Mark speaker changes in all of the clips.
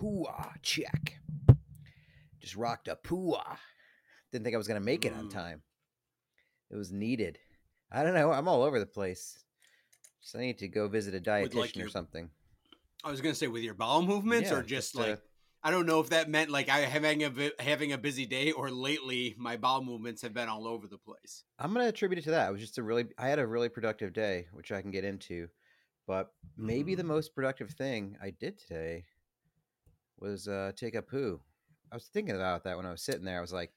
Speaker 1: Hooah, check. Just rocked a pooah. Didn't think I was gonna make it on
Speaker 2: Mm.
Speaker 1: time. It was needed. I don't know. I'm all over the place. Just I need to go visit a
Speaker 2: like,
Speaker 1: dietitian or something.
Speaker 2: I was gonna say with your bowel movements,
Speaker 1: Yeah,
Speaker 2: or just
Speaker 1: just, uh,
Speaker 2: like I don't know if that meant like I having a having a busy day, or lately my bowel movements have been all over the place.
Speaker 1: I'm gonna attribute it to that. It was just a really I had a really productive day, which I can get into. But maybe the
Speaker 2: Mhm.
Speaker 1: most productive thing I did today was uh take a poo. I was thinking about that when I was sitting there. I was like,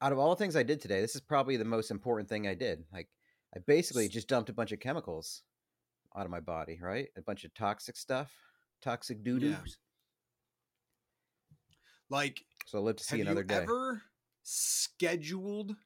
Speaker 1: out of all the things I did today, this is probably the most important thing I did. Like I basically just dumped a bunch of chemicals out of my body, right? A bunch of toxic stuff, toxic doo doos.
Speaker 2: Yeah. Like,
Speaker 1: So I'll live to see
Speaker 2: have
Speaker 1: another
Speaker 2: you
Speaker 1: day.
Speaker 2: ever scheduled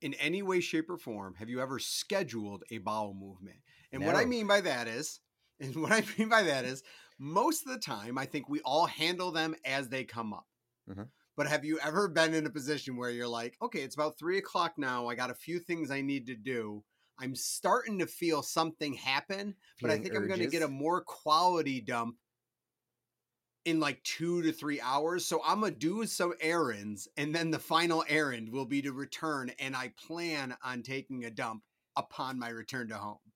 Speaker 2: in any way, shape, or form? Have you ever scheduled a bowel movement? And what I mean by that is, and what I mean by that is, most of the time, I think we all handle them as they come up.
Speaker 1: Mhm.
Speaker 2: But have you ever been in a position where you're like, okay, it's about three o'clock now. I got a few things I need to do. I'm starting to feel something happen, but I think I'm going to get a more quality dump in like two to three hours. So I'm going to do some errands, and then the final errand will be to return. And I plan on taking a dump upon my return to home.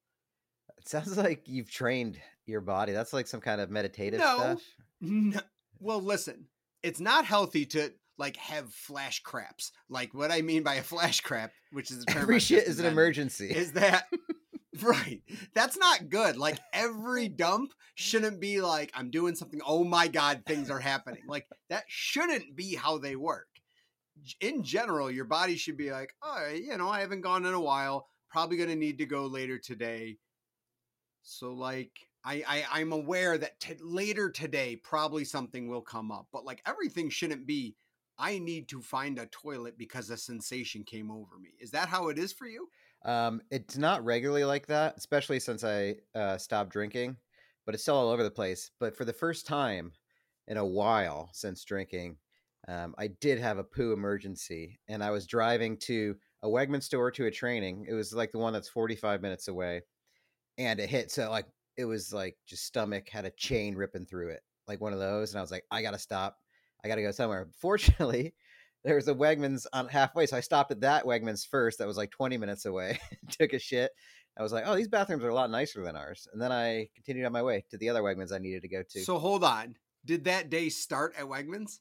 Speaker 1: It sounds like you've trained your body. That's like some kind of meditative
Speaker 2: No.
Speaker 1: stuff.
Speaker 2: No, well, listen, it's not healthy to like have flash craps. Like what I mean by a flash crap, which is
Speaker 1: Every shit is an emergency.
Speaker 2: Is that right? That's not good. Like every dump shouldn't be like I'm doing something. Oh my god, things are happening. Like that shouldn't be how they work. In general, your body should be like, all right, you know, I haven't gone in a while. Probably going to need to go later today. So like I, I I'm aware that t- later today probably something will come up, but like everything shouldn't be. I need to find a toilet because a sensation came over me. Is that how it is for you?
Speaker 1: Um, it's not regularly like that, especially since I uh, stopped drinking, but it's still all over the place. But for the first time in a while since drinking, um, I did have a poo emergency, and I was driving to a Wegman store to a training. It was like the one that's 45 minutes away, and it hit. So like it was like just stomach had a chain ripping through it, like one of those. And I was like, I gotta stop. I gotta go somewhere. Fortunately, there was a Wegmans on halfway, so I stopped at that Wegmans first. That was like 20 minutes away. Took a shit. I was like, oh, these bathrooms are a lot nicer than ours. And then I continued on my way to the other Wegmans I needed to go to.
Speaker 2: So hold on. Did that day start at Wegmans?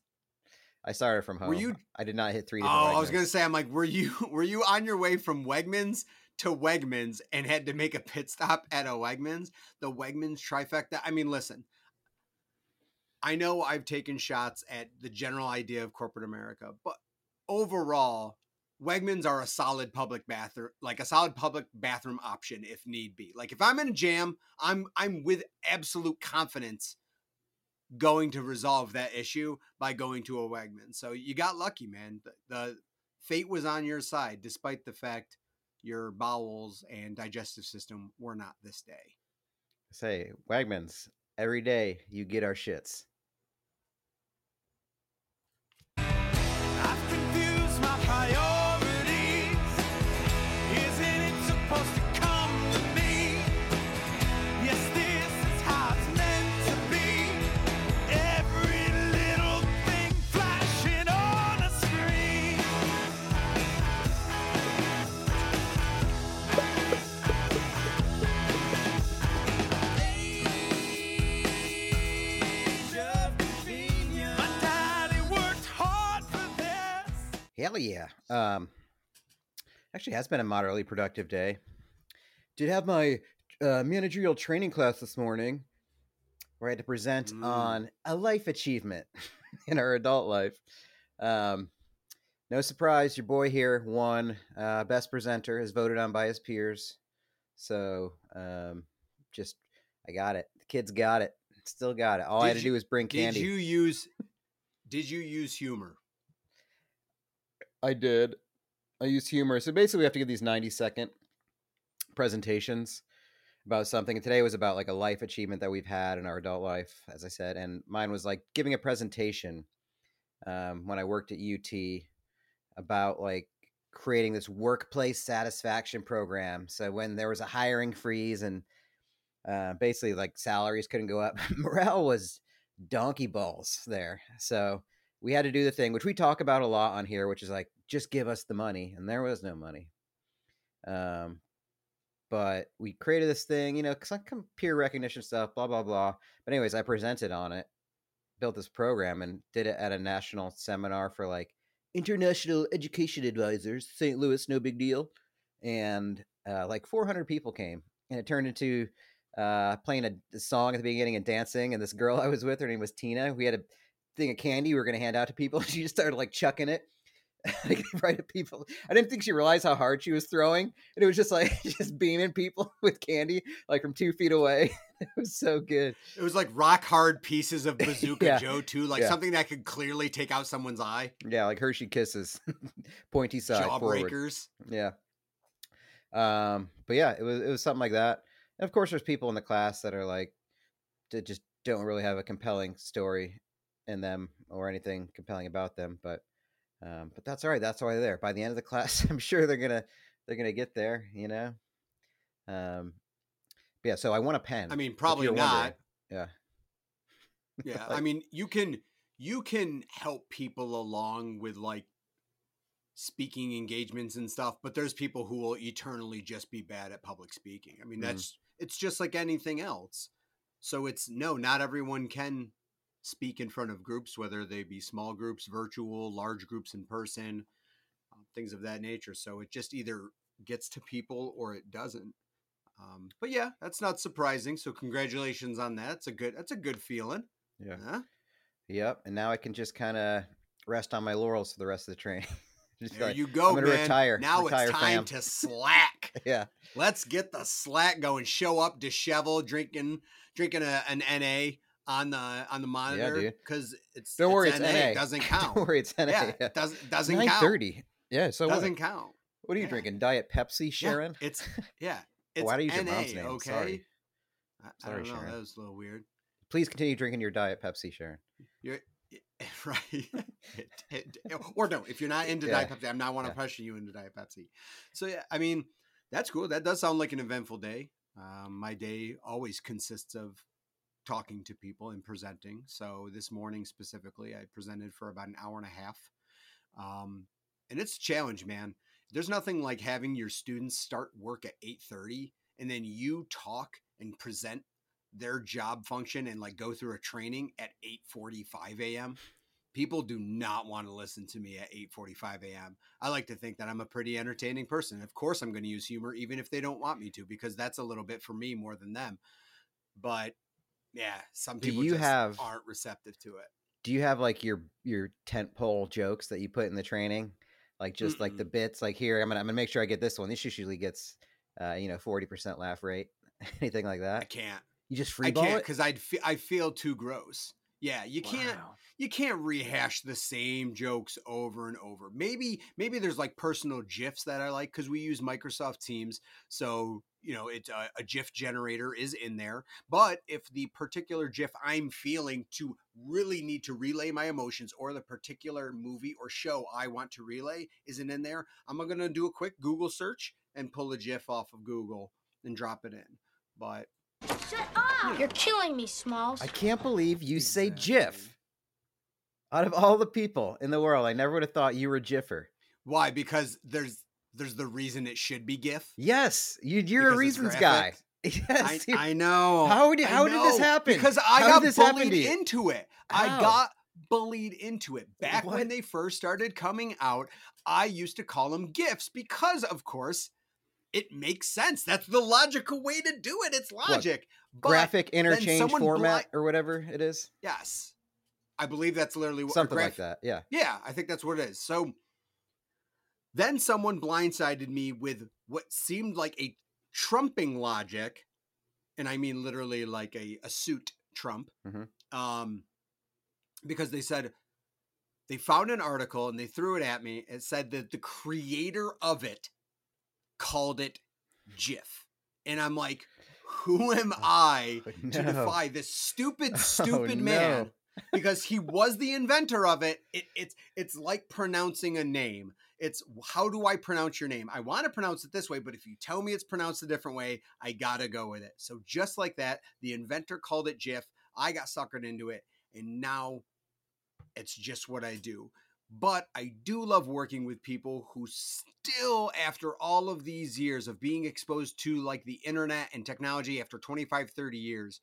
Speaker 1: I started from home.
Speaker 2: Were you-
Speaker 1: I did not hit three.
Speaker 2: Oh,
Speaker 1: different
Speaker 2: I was gonna say, I'm like, were you were you on your way from Wegmans to Wegmans and had to make a pit stop at a Wegmans? The Wegmans trifecta. I mean, listen. I know I've taken shots at the general idea of corporate America, but overall, Wegmans are a solid public bathroom, like a solid public bathroom option if need be. Like if I'm in a jam, I'm I'm with absolute confidence going to resolve that issue by going to a Wegman. So you got lucky, man. The, the fate was on your side, despite the fact your bowels and digestive system were not this day.
Speaker 1: Say Wagmans, every day. You get our shits. Hell yeah. Um, actually, has been a moderately productive day. Did have my uh, managerial training class this morning, where I had to present
Speaker 2: Mm.
Speaker 1: on a life achievement in our adult life. Um, no surprise, your boy here won uh, best presenter, is voted on by his peers. So, um, just I got it. The kids got it. Still got it. All I had to
Speaker 2: you-
Speaker 1: do was bring candy.
Speaker 2: Did you use did you use humor?
Speaker 1: I did. I used humor. So basically, we have to give these 90 second presentations about something. And today was about like a life achievement that we've had in our adult life, as I said. And mine was like giving a presentation um, when I worked at UT about like creating this workplace satisfaction program. So when there was a hiring freeze and uh, basically like salaries couldn't go up, morale was donkey balls there. So we had to do the thing, which we talk about a lot on here, which is like, just give us the money. And there was no money. Um, but we created this thing, you know, some peer recognition stuff, blah, blah, blah. But, anyways, I presented on it, built this program, and did it at a national seminar for like international education advisors, St. Louis, no big deal. And uh, like 400 people came, and it turned into uh, playing a, a song at the beginning and dancing. And this girl I was with, her name was Tina. We had a thing of candy we were going to hand out to people. She just started like chucking it like, right at people. I didn't think she realized how hard she was throwing, and it was just like just beaming people with candy like from two feet away. it was so good.
Speaker 2: It was like rock hard pieces of Bazooka
Speaker 1: Yeah.
Speaker 2: Joe too, like
Speaker 1: Yeah.
Speaker 2: something that could clearly take out someone's eye.
Speaker 1: Yeah, like Hershey kisses, pointy side forward.
Speaker 2: Jawbreakers.
Speaker 1: Yeah. Um, but yeah, it was it was something like that. And of course, there's people in the class that are like that just don't really have a compelling story in them or anything compelling about them. But um, but that's all right. That's why they're there. By the end of the class, I'm sure they're gonna they're gonna get there. You know. Um. but yeah. So I want a pen.
Speaker 2: I mean, probably not.
Speaker 1: wondering. Yeah.
Speaker 2: Yeah,
Speaker 1: Like-
Speaker 2: I mean, you can you can help people along with like speaking engagements and stuff, but there's people who will eternally just be bad at public speaking. I mean,
Speaker 1: Mhm.
Speaker 2: that's it's just like anything else. So it's no, not everyone can speak in front of groups, whether they be small groups, virtual, large groups in person, uh, things of that nature. So it just either gets to people or it doesn't. Um, but yeah, that's not surprising. So congratulations on that. It's a good. That's a good feeling.
Speaker 1: Yeah.
Speaker 2: Huh?
Speaker 1: Yep. And now I can just kind of rest on my laurels for the rest of the training. Just
Speaker 2: There
Speaker 1: like,
Speaker 2: you go,
Speaker 1: I'm gonna
Speaker 2: man.
Speaker 1: retire.
Speaker 2: Now
Speaker 1: Retire,
Speaker 2: it's time
Speaker 1: fam.
Speaker 2: to slack.
Speaker 1: yeah.
Speaker 2: Let's get the slack going. Show up disheveled, drinking drinking a, an NA on the on the monitor because it's
Speaker 1: Don't worry,
Speaker 2: it's
Speaker 1: it's
Speaker 2: NA.
Speaker 1: NA.
Speaker 2: It doesn't count.
Speaker 1: Don't worry, it's NA.
Speaker 2: Yeah,
Speaker 1: Yeah.
Speaker 2: doesn't doesn't count.
Speaker 1: thirty. Yeah. So what?
Speaker 2: doesn't count.
Speaker 1: What are you
Speaker 2: yeah.
Speaker 1: drinking? Diet Pepsi,
Speaker 2: Yeah,
Speaker 1: Sharon?
Speaker 2: it's yeah. It's
Speaker 1: Why do you use your
Speaker 2: NA,
Speaker 1: mom's name?
Speaker 2: Okay.
Speaker 1: Sorry.
Speaker 2: I, I
Speaker 1: Sorry,
Speaker 2: don't know.
Speaker 1: Sharon.
Speaker 2: That was a little weird.
Speaker 1: Please continue drinking your Diet Pepsi, Sharon.
Speaker 2: You're right. It- it- or no, if you're not into
Speaker 1: Yeah.
Speaker 2: Diet Pepsi, I'm not want to
Speaker 1: Yeah.
Speaker 2: pressure you into Diet Pepsi. So yeah, I mean, that's cool. That does sound like an eventful day. Um, my day always consists of talking to people and presenting. So this morning specifically, I presented for about an hour and a half. Um, and it's a challenge, man. There's nothing like having your students start work at 8:30 and then you talk and present their job function and like go through a training at 8:45 a.m. People do not want to listen to me at 8:45 a.m. I like to think that I'm a pretty entertaining person. Of course, I'm going to use humor even if they don't want me to because that's a little bit for me more than them. But yeah, some
Speaker 1: Do
Speaker 2: people
Speaker 1: you
Speaker 2: just
Speaker 1: have-
Speaker 2: aren't receptive to it.
Speaker 1: Do you have like your your tent pole jokes that you put in the training? Like just like the bits, like here, I'm gonna I'm gonna make sure I get this one. This usually gets uh, you know, forty percent laugh rate. Anything like that.
Speaker 2: I can't.
Speaker 1: You just
Speaker 2: I
Speaker 1: freeball
Speaker 2: can't
Speaker 1: it?
Speaker 2: because I'd fe- I feel too gross. Yeah, you can't.
Speaker 1: Wow.
Speaker 2: you can't rehash the same jokes over and over. Maybe maybe there's like personal gifs that I like because we use Microsoft Teams, so you know it's a, uh, a GIF generator is in there. But if the particular GIF I'm feeling to really need to relay my emotions, or the particular movie or show I want to relay isn't in there, I'm gonna do a quick Google search and pull a GIF off of Google and drop it in. But
Speaker 3: Shut up! You're killing me, Smalls.
Speaker 1: I can't believe you say
Speaker 2: Exactly.
Speaker 1: GIF. Out of all the people in the world, I never would have thought you were Jiffer.
Speaker 2: Why? Because there's there's the reason it should be GIF.
Speaker 1: Yes, you, you're
Speaker 2: Because
Speaker 1: a reasons guy.
Speaker 2: graphic? I,
Speaker 1: Yes,
Speaker 2: I know.
Speaker 1: How did-
Speaker 2: I
Speaker 1: how did this happen?
Speaker 2: Because I
Speaker 1: How
Speaker 2: got
Speaker 1: this
Speaker 2: bullied into it. I got bullied into it. Back
Speaker 1: What?
Speaker 2: when they first started coming out, I used to call them GIFs because, of course, it makes sense. That's the logical way to do it. It's logic.
Speaker 1: Graphic interchange format
Speaker 2: bli-
Speaker 1: or whatever it is,
Speaker 2: yes, I believe that's literally what
Speaker 1: something
Speaker 2: graph-
Speaker 1: like that. Yeah.
Speaker 2: yeah, I think that's what it is. So then someone blindsided me with what seemed like a trumping logic, and I mean literally like a, a suit trump.
Speaker 1: Mhm.
Speaker 2: Um, because they said they found an article and they threw it at me. It said that the creator of it called it GIF. And I'm like, who am oh, I to
Speaker 1: Oh, No.
Speaker 2: defy this stupid,
Speaker 1: Oh,
Speaker 2: stupid
Speaker 1: no.
Speaker 2: man? because he was the inventor of it. it. It's it's like pronouncing a name. It's how do I pronounce your name? I want to pronounce it this way, but if you tell me it's pronounced a different way, I gotta go with it. So just like that, the inventor called it GIF. I got suckered into it, and now it's just what I do. But I do love working with people who still, after all of these years of being exposed to like the internet and technology after 25, 30 years,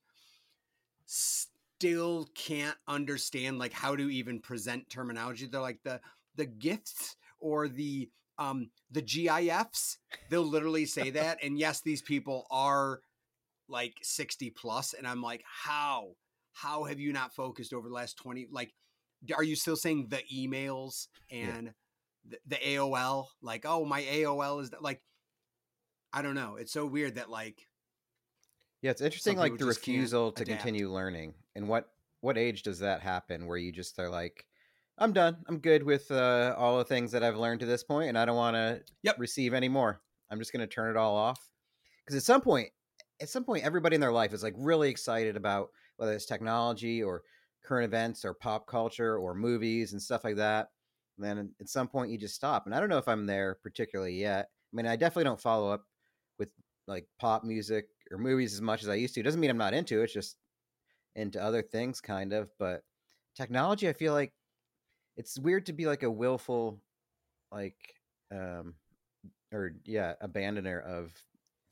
Speaker 2: still can't understand like how to even present terminology. They're like the the gifts or the um the GIFs. They'll literally say that. And yes, these people are like 60 plus, and I'm like, how? How have you not focused over the last 20 like are you still saying the emails and the, the AOL? Like, oh, my AOL is that like I don't know. It's so weird that like
Speaker 1: Yeah, it's interesting, like the refusal to
Speaker 2: adapt.
Speaker 1: continue learning. And what what age does that happen? Where you just are like, I'm done. I'm good with uh, all the things that I've learned to this point, and I don't want to
Speaker 2: Yep.
Speaker 1: receive any more. I'm just going to turn it all off. Because at some point, at some point, everybody in their life is like really excited about whether it's technology or current events or pop culture or movies and stuff like that. And then at some point, you just stop. And I don't know if I'm there particularly yet. I mean, I definitely don't follow up with like pop music or movies as much as I used to. Doesn't mean I'm not into it. It's just into other things, kind of. But technology, I feel like it's weird to be like a willful, like, um, or yeah, abandoner of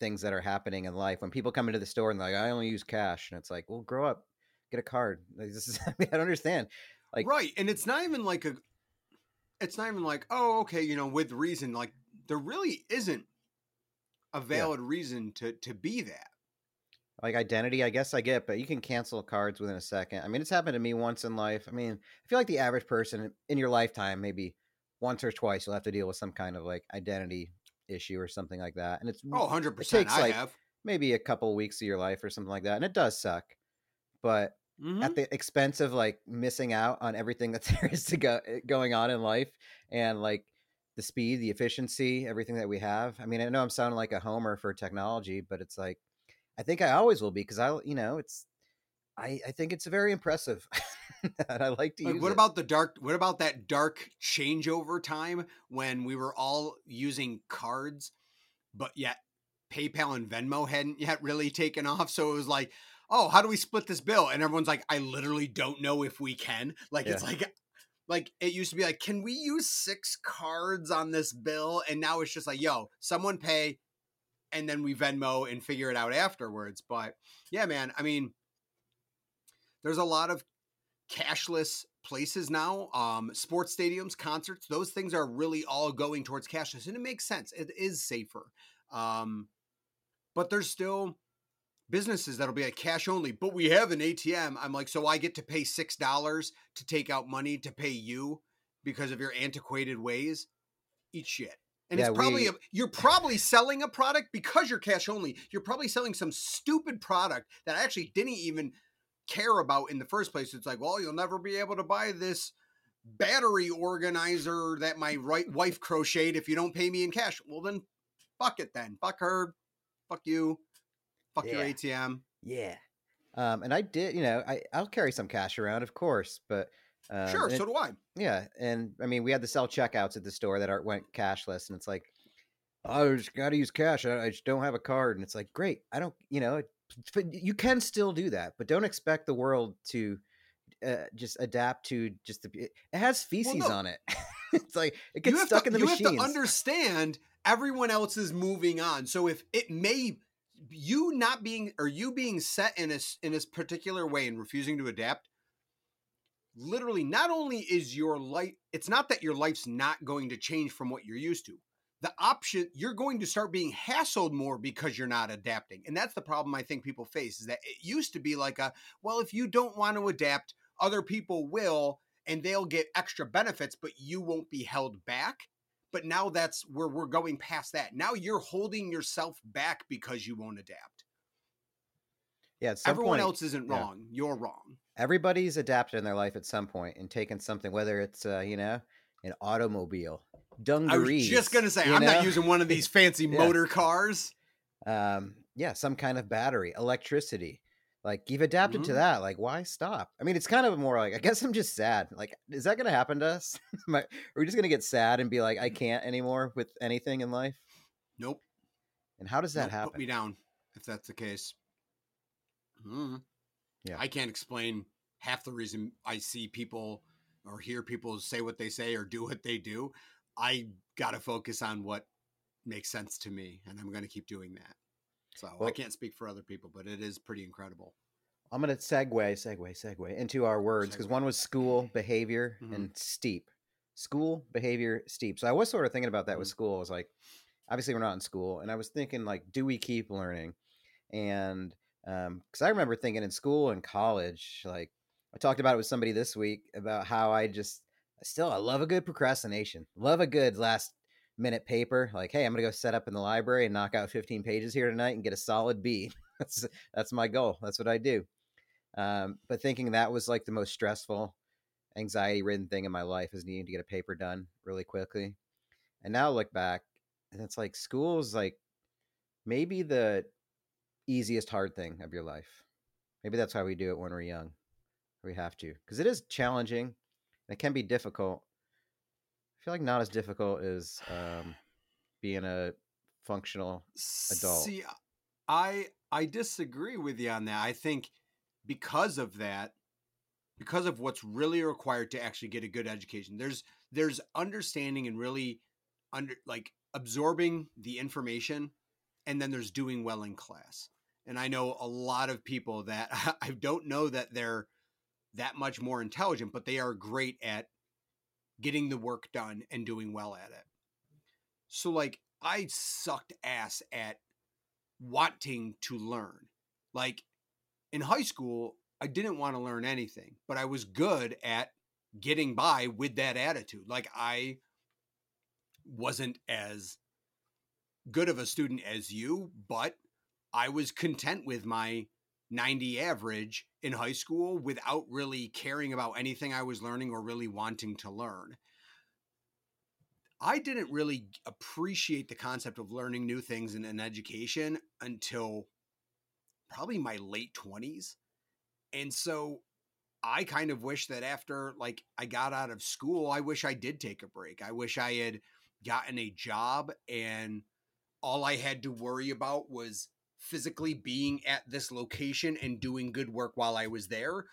Speaker 1: things that are happening in life. When people come into the store and they're like, I only use cash, and it's like, well, grow up, get a card. Like, this is, I, mean, I don't understand. Like-
Speaker 2: right and it's not even like a it's not even like oh okay you know with reason like there really isn't a valid reason to to be that.
Speaker 1: Like identity i guess i get but you can cancel cards within a second. I mean it's happened to me once in life. I mean i feel like the average person in your lifetime maybe once or twice you'll have to deal with some kind of like identity issue or something like that and it's
Speaker 2: oh 100%
Speaker 1: takes,
Speaker 2: i
Speaker 1: like,
Speaker 2: have.
Speaker 1: maybe a couple weeks of your life or something like that and it does suck but
Speaker 2: Mhm.
Speaker 1: at the expense of like missing out on everything that there is to go eh, going on in life and like the speed the efficiency everything that we have i mean i know i'm sounding like a homer for technology but it's like i think i always will be because i you know it's i i think it's very impressive and i like to
Speaker 2: Like,
Speaker 1: use
Speaker 2: what
Speaker 1: it.
Speaker 2: about the dark what about that dark changeover time when we were all using cards but yet paypal and venmo hadn't yet really taken off so it was like oh how do we split this bill? And everyone's like i literally don't know if we can. Like it's like like it used to be like can we use six cards on this bill? And now it's just like yo someone pay and then we venmo and figure it out afterwards. But yeah man i mean there's a lot of cashless places now um sports stadiums concerts those things are really all going towards cashless and it makes sense it is safer um but there's still businesses that'll be like cash only but we have an atm i'm like so i get to pay six dollars to take out money to pay you because of your antiquated ways eat shit and
Speaker 1: Yeah,
Speaker 2: it's probably
Speaker 1: we-
Speaker 2: a, you're probably selling a product because you're cash only you're probably selling some stupid product that i actually didn't even care about in the first place. It's like, well, you'll never be able to buy this battery organizer that my right wife crocheted if you don't pay me in cash. Well, then fuck it then. Fuck her. Fuck you. Fuck your ATM.
Speaker 1: yeah um and i did you know i i'll carry some cash around of course but um,
Speaker 2: sure,
Speaker 1: and it-
Speaker 2: so do I.
Speaker 1: Yeah, and I mean, we had the self checkouts at the store that are went cashless, and it's like, "Oh, I just got to use cash. I, I just don't have a card, and it's like, great. I don't, you know, but you can still do that, but don't expect the world to uh, just adapt to just the. It has feces
Speaker 2: no.
Speaker 1: on it. it's like it
Speaker 2: You
Speaker 1: gets stuck
Speaker 2: to,
Speaker 1: in the
Speaker 2: you
Speaker 1: machines.
Speaker 2: have to understand everyone else is moving on. So if it may you not being or you being set in a s- in this particular way and refusing to adapt literally not only is your life it's not that your life's not going to change from what you're used to. The option you're going to start being hassled more because you're not adapting and that's the problem i think people face is that it used to be like a well if you don't want to adapt other people will and they'll get extra benefits but you won't be held back but now that's where we're going past that now you're holding yourself back because you won't adapt
Speaker 1: yeah,
Speaker 2: everyone
Speaker 1: point,
Speaker 2: else isn't
Speaker 1: yeah.
Speaker 2: wrong you're wrong
Speaker 1: everybody's adapted in their life at some point and taken something, whether it's uh, you know an automobile, dungarees.
Speaker 2: i was just gonna say i'm
Speaker 1: know?
Speaker 2: not using one of these fancy
Speaker 1: Yeah.
Speaker 2: motor cars
Speaker 1: um yeah some kind of battery electricity like you've adapted to
Speaker 2: Mhm.
Speaker 1: that like why stop i mean it's kind of more like i guess i'm just sad like is that gonna happen to us Am I- are we just gonna get sad and be like i can't anymore with anything in life
Speaker 2: nope
Speaker 1: and how does that
Speaker 2: Nope,
Speaker 1: happen
Speaker 2: Put me down if that's the case. Mm.
Speaker 1: Yeah.
Speaker 2: I can't explain half the reason I see people or hear people say what they say or do what they do. I got to focus on what makes sense to me, and I'm going to keep doing that. So I can't speak for other people, but it is pretty incredible.
Speaker 1: I'm gonna segue, segue, segue into our words because one was school behavior
Speaker 2: Mhm.
Speaker 1: and steep. School behavior steep. So I was sort of thinking about that with
Speaker 2: Mhm.
Speaker 1: school. I was like, obviously we're not in school, and I was thinking like, do we keep learning? And because I remember thinking in school and college, like I talked about it with somebody this week about how I just still I love a good procrastination, love a good last minute paper. Like, hey, I'm gonna go set up in the library and knock out 15 pages here tonight and get a solid B. that's that's my goal. That's what I do. Um, but thinking that was like the most stressful, anxiety ridden thing in my life is needing to get a paper done really quickly. And now I look back and it's like school is like maybe the easiest hard thing of your life. Maybe that's why we do it when we're young. We have to because it is challenging. It can be difficult. Feel like not as difficult as um, being a functional adult.
Speaker 2: See, I I disagree with you on that. I think because of that, because of what's really required to actually get a good education, there's there's understanding and really under like absorbing the information, and then there's doing well in class. And I know a lot of people that I don't know that they're that much more intelligent, but they are great at getting the work done and doing well at it. So like I sucked ass at wanting to learn. Like in high school, I didn't want to learn anything, but I was good at getting by with that attitude. Like I wasn't as good of a student as you, but I was content with my 90 average in high school without really caring about anything I was learning or really wanting to learn. I didn't really appreciate the concept of learning new things in an education until probably my late 20s. And so I kind of wish that after like I got out of school, I wish I did take a break. I wish I had gotten a job and all I had to worry about was physically being at this location and doing good work while I was there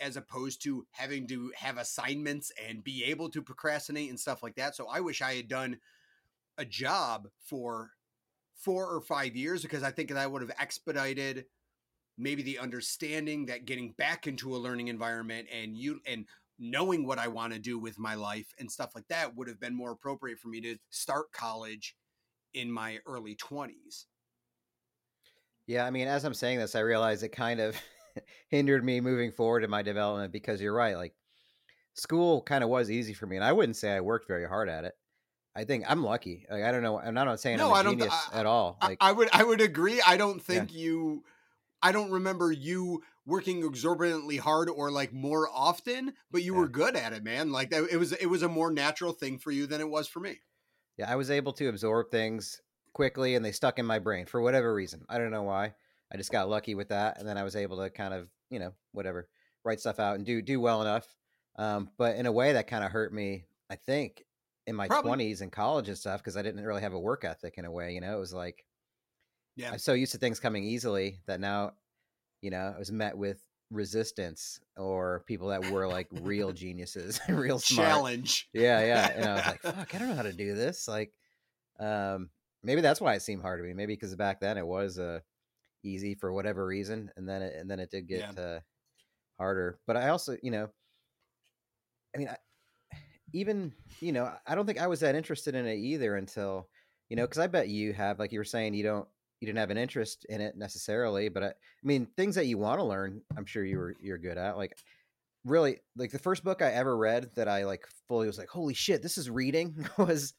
Speaker 2: as opposed to having to have assignments and be able to procrastinate and stuff like that. So I wish I had done a job for four or five years because I think that would have expedited maybe the understanding that getting back into a learning environment and you and knowing what I want to do with my life and stuff like that would have been more appropriate for me to start college in my early 20s.
Speaker 1: Yeah, I mean, as I'm saying this, I realize it kind of hindered me moving forward in my development because you're right. Like, school kind of was easy for me, and I wouldn't say I worked very hard at it. I think I'm lucky. Like, I don't know. I'm not saying
Speaker 2: No,
Speaker 1: I'm a
Speaker 2: I th-
Speaker 1: genius
Speaker 2: I-
Speaker 1: at all.
Speaker 2: I-
Speaker 1: Like,
Speaker 2: I, would I would agree. I don't think you I don't remember you working exorbitantly hard or like more often, but you
Speaker 1: Yeah.
Speaker 2: were good at it, man. Like that, it was it was a more natural thing for you than it was for me.
Speaker 1: yeah, I was able to absorb things quickly, and they stuck in my brain for whatever reason. I don't know why. I just got lucky with that, and then I was able to kind of, you know, whatever, write stuff out and do do well enough. Um, but in a way, that kind of hurt me. I think in my. 20s and college and stuff because I didn't really have a work ethic in a way. You know, it was like
Speaker 2: Yeah.
Speaker 1: I'm so used to things coming easily that now, you know, I was met with resistance or people that were like real geniuses, real smart.
Speaker 2: Challenge.
Speaker 1: Yeah, yeah. And I was like, fuck, I don't know how to do this. Like, um, maybe that's why it seemed hard to me. Maybe because back then it was uh easy for whatever reason, and then it, and then it did get
Speaker 2: Yeah.
Speaker 1: uh, harder. But I also, you know, I mean, I, even you know, I don't think I was that interested in it either until you know, because I bet you have, like you were saying, you don't. You didn't have an interest in it necessarily, but I, I mean, things that you want to learn, I'm sure you were you're good at. Like, really like the first book I ever read that I like fully was like, holy shit, this is reading was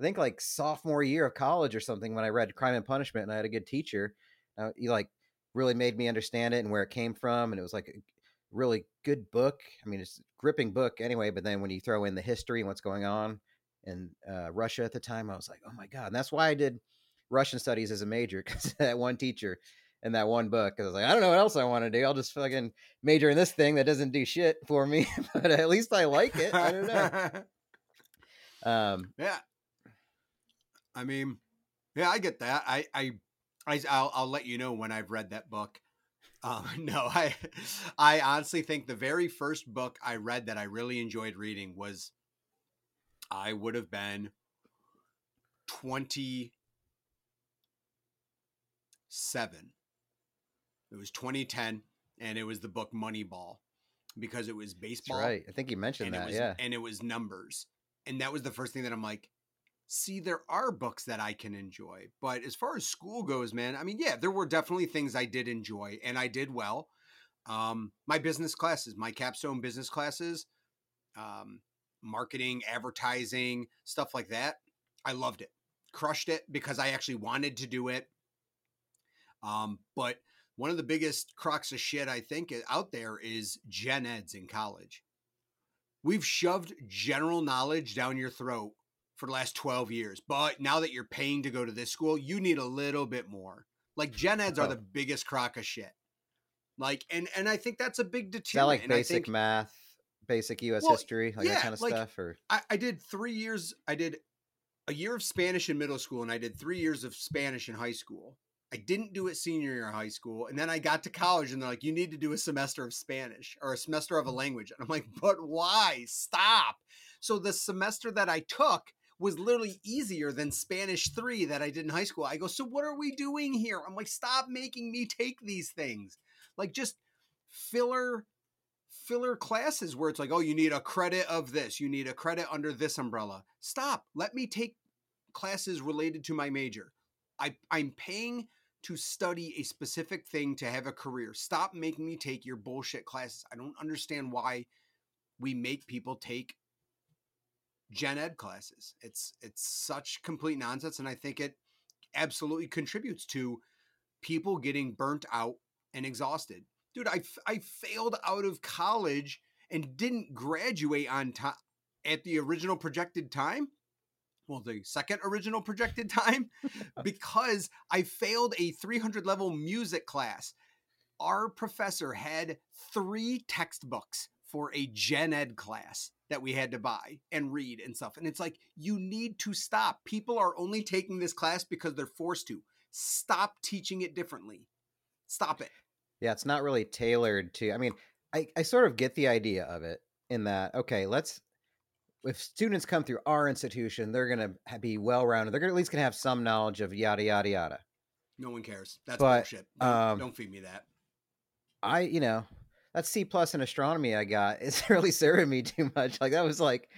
Speaker 1: I think like sophomore year of college or something when I read Crime and Punishment and I had a good teacher. Uh, he like really made me understand it and where it came from and it was like a really good book. I mean, it's a gripping book anyway, but then when you throw in the history and what's going on in uh, Russia at the time, I was like, oh my god. And that's why I did Russian studies as a major because that one teacher and that one book. Because I was like, I don't know what else I want to do. I'll just fucking major in this thing that doesn't do shit for me, but at least I like it. I don't know. Um,
Speaker 2: yeah. I mean, yeah, I get that. I I, I I'll, I'll let you know when I've read that book. Um, no, I I honestly think the very first book I read that I really enjoyed reading was I would have been 27. It was 2010 and it was the book Moneyball because it was
Speaker 1: That's
Speaker 2: baseball
Speaker 1: right. I think you mentioned
Speaker 2: and it
Speaker 1: that.
Speaker 2: was
Speaker 1: yeah.
Speaker 2: and it was numbers. And that was the first thing that I'm like, see, there are books that I can enjoy. But as far as school goes, man, I mean, yeah, there were definitely things I did enjoy and I did well. Um, my business classes, my capstone business classes, um, marketing, advertising, stuff like that. I loved it. Crushed it because I actually wanted to do it. Um, but one of the biggest crocks of shit I think out there is gen eds in college. We've shoved general knowledge down your throat for the last 12 years. But now that you're paying to go to this school, you need a little bit more. Like gen eds are
Speaker 1: Oh.
Speaker 2: the biggest crock of shit. Like and and I think that's a big
Speaker 1: Is that
Speaker 2: deterrent.
Speaker 1: like
Speaker 2: and
Speaker 1: basic
Speaker 2: think
Speaker 1: math, basic U.S.
Speaker 2: Well,
Speaker 1: history, like
Speaker 2: yeah,
Speaker 1: that kind of
Speaker 2: like,
Speaker 1: stuff? Or
Speaker 2: I, I did three years. I did a year of Spanish in middle school, and I did three years of Spanish in high school. I didn't do it senior year of high school, and then I got to college, and they're like, "You need to do a semester of Spanish or a semester of a mm. language." And I'm like, "But why? Stop!" So the semester that I took was literally easier than Spanish three that I did in high school. I go, "So what are we doing here?" I'm like, "Stop making me take these things." Like just filler filler classes where it's like, oh, you need a credit of this, you need a credit under this umbrella. Stop. Let me take classes related to my major. I, I'm paying to study a specific thing to have a career. Stop making me take your bullshit classes. I don't understand why we make people take gen ed classes. It's it's such complete nonsense, and I think it absolutely contributes to people getting burnt out and exhausted. Dude, I, I failed out of college and didn't graduate on time at the original projected time. Well, the second original projected time because I failed a 300 level music class. Our professor had three textbooks for a gen ed class that we had to buy and read and stuff. And it's like, you need to stop. People are only taking this class because they're forced to. Stop teaching it differently. Stop it.
Speaker 1: yeah, it's not really tailored to. I mean, I I sort of get the idea of it in that okay, let's if students come through our institution, they're gonna be well rounded. They're gonna at least gonna have some knowledge of yada yada yada.
Speaker 2: No one cares. That's
Speaker 1: But,
Speaker 2: bullshit.
Speaker 1: Um,
Speaker 2: don't feed me that.
Speaker 1: I, you know, that C plus in astronomy I got is really serving me too much. Like that was like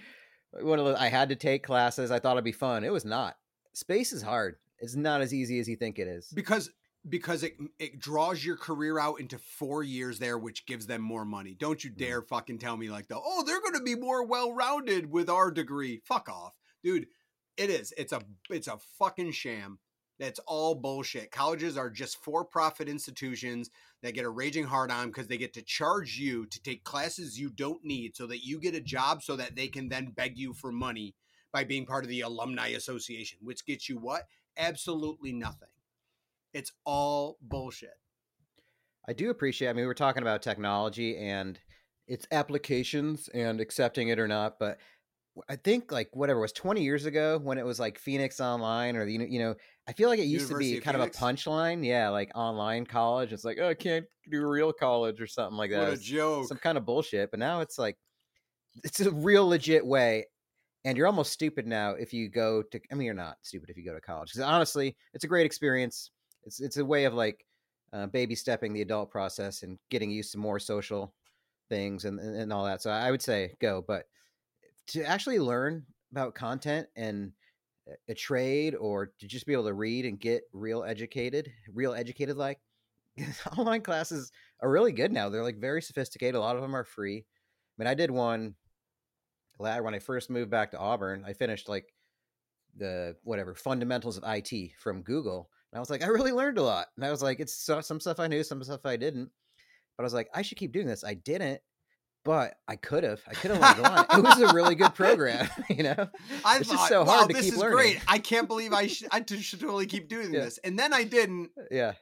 Speaker 1: one of the I had to take classes. I thought it'd be fun. It was not. Space is hard. It's not as easy as you think it is.
Speaker 2: Because because it it draws your career out into four years there, which gives them more money. Don't you
Speaker 1: Mm.
Speaker 2: dare fucking tell me like the oh they're gonna be more well rounded with our degree. Fuck off, dude. It is. It's a it's a fucking sham. That's all bullshit. Colleges are just for profit institutions that get a raging hard on because they get to charge you to take classes you don't need so that you get a job so that they can then beg you for money by being part of the alumni association, which gets you what? Absolutely nothing. It's all bullshit.
Speaker 1: I do appreciate. I mean, we were talking about technology and its applications and accepting it or not, but I think like whatever was 20 years ago when it was like Phoenix Online or the you know I feel like it used
Speaker 2: University
Speaker 1: to be
Speaker 2: of
Speaker 1: kind
Speaker 2: Phoenix?
Speaker 1: of a punchline, yeah, like online college. It's like oh, I can't do real college or something like that.
Speaker 2: What a joke.
Speaker 1: some kind of bullshit. But now it's like it's a real legit way. And you're almost stupid now if you go to. I mean, you're not stupid if you go to college because honestly, it's a great experience. It's it's a way of like uh, baby stepping the adult process and getting used to more social things and, and, and all that. So I would say go, but to actually learn about content and a- trade or to just be able to read and get real educated, real educated like online classes are really good now. They're like very sophisticated. A lot of them are free. I mean, I did one when I first moved back to Auburn. I finished like the whatever fundamentals of IT from Google. And I was like, I really learned a lot. And I was like, it's some stuff I knew, some stuff I didn't. But I was like, I should keep doing this. I didn't, but I could have. I could have gone. It was a really good program, you know.
Speaker 2: I
Speaker 1: It's
Speaker 2: thought,
Speaker 1: just so
Speaker 2: wow,
Speaker 1: hard to
Speaker 2: this
Speaker 1: keep
Speaker 2: is
Speaker 1: learning.
Speaker 2: great. I can't believe I should I should totally keep doing
Speaker 1: Yeah.
Speaker 2: this. And then I didn't.
Speaker 1: Yeah.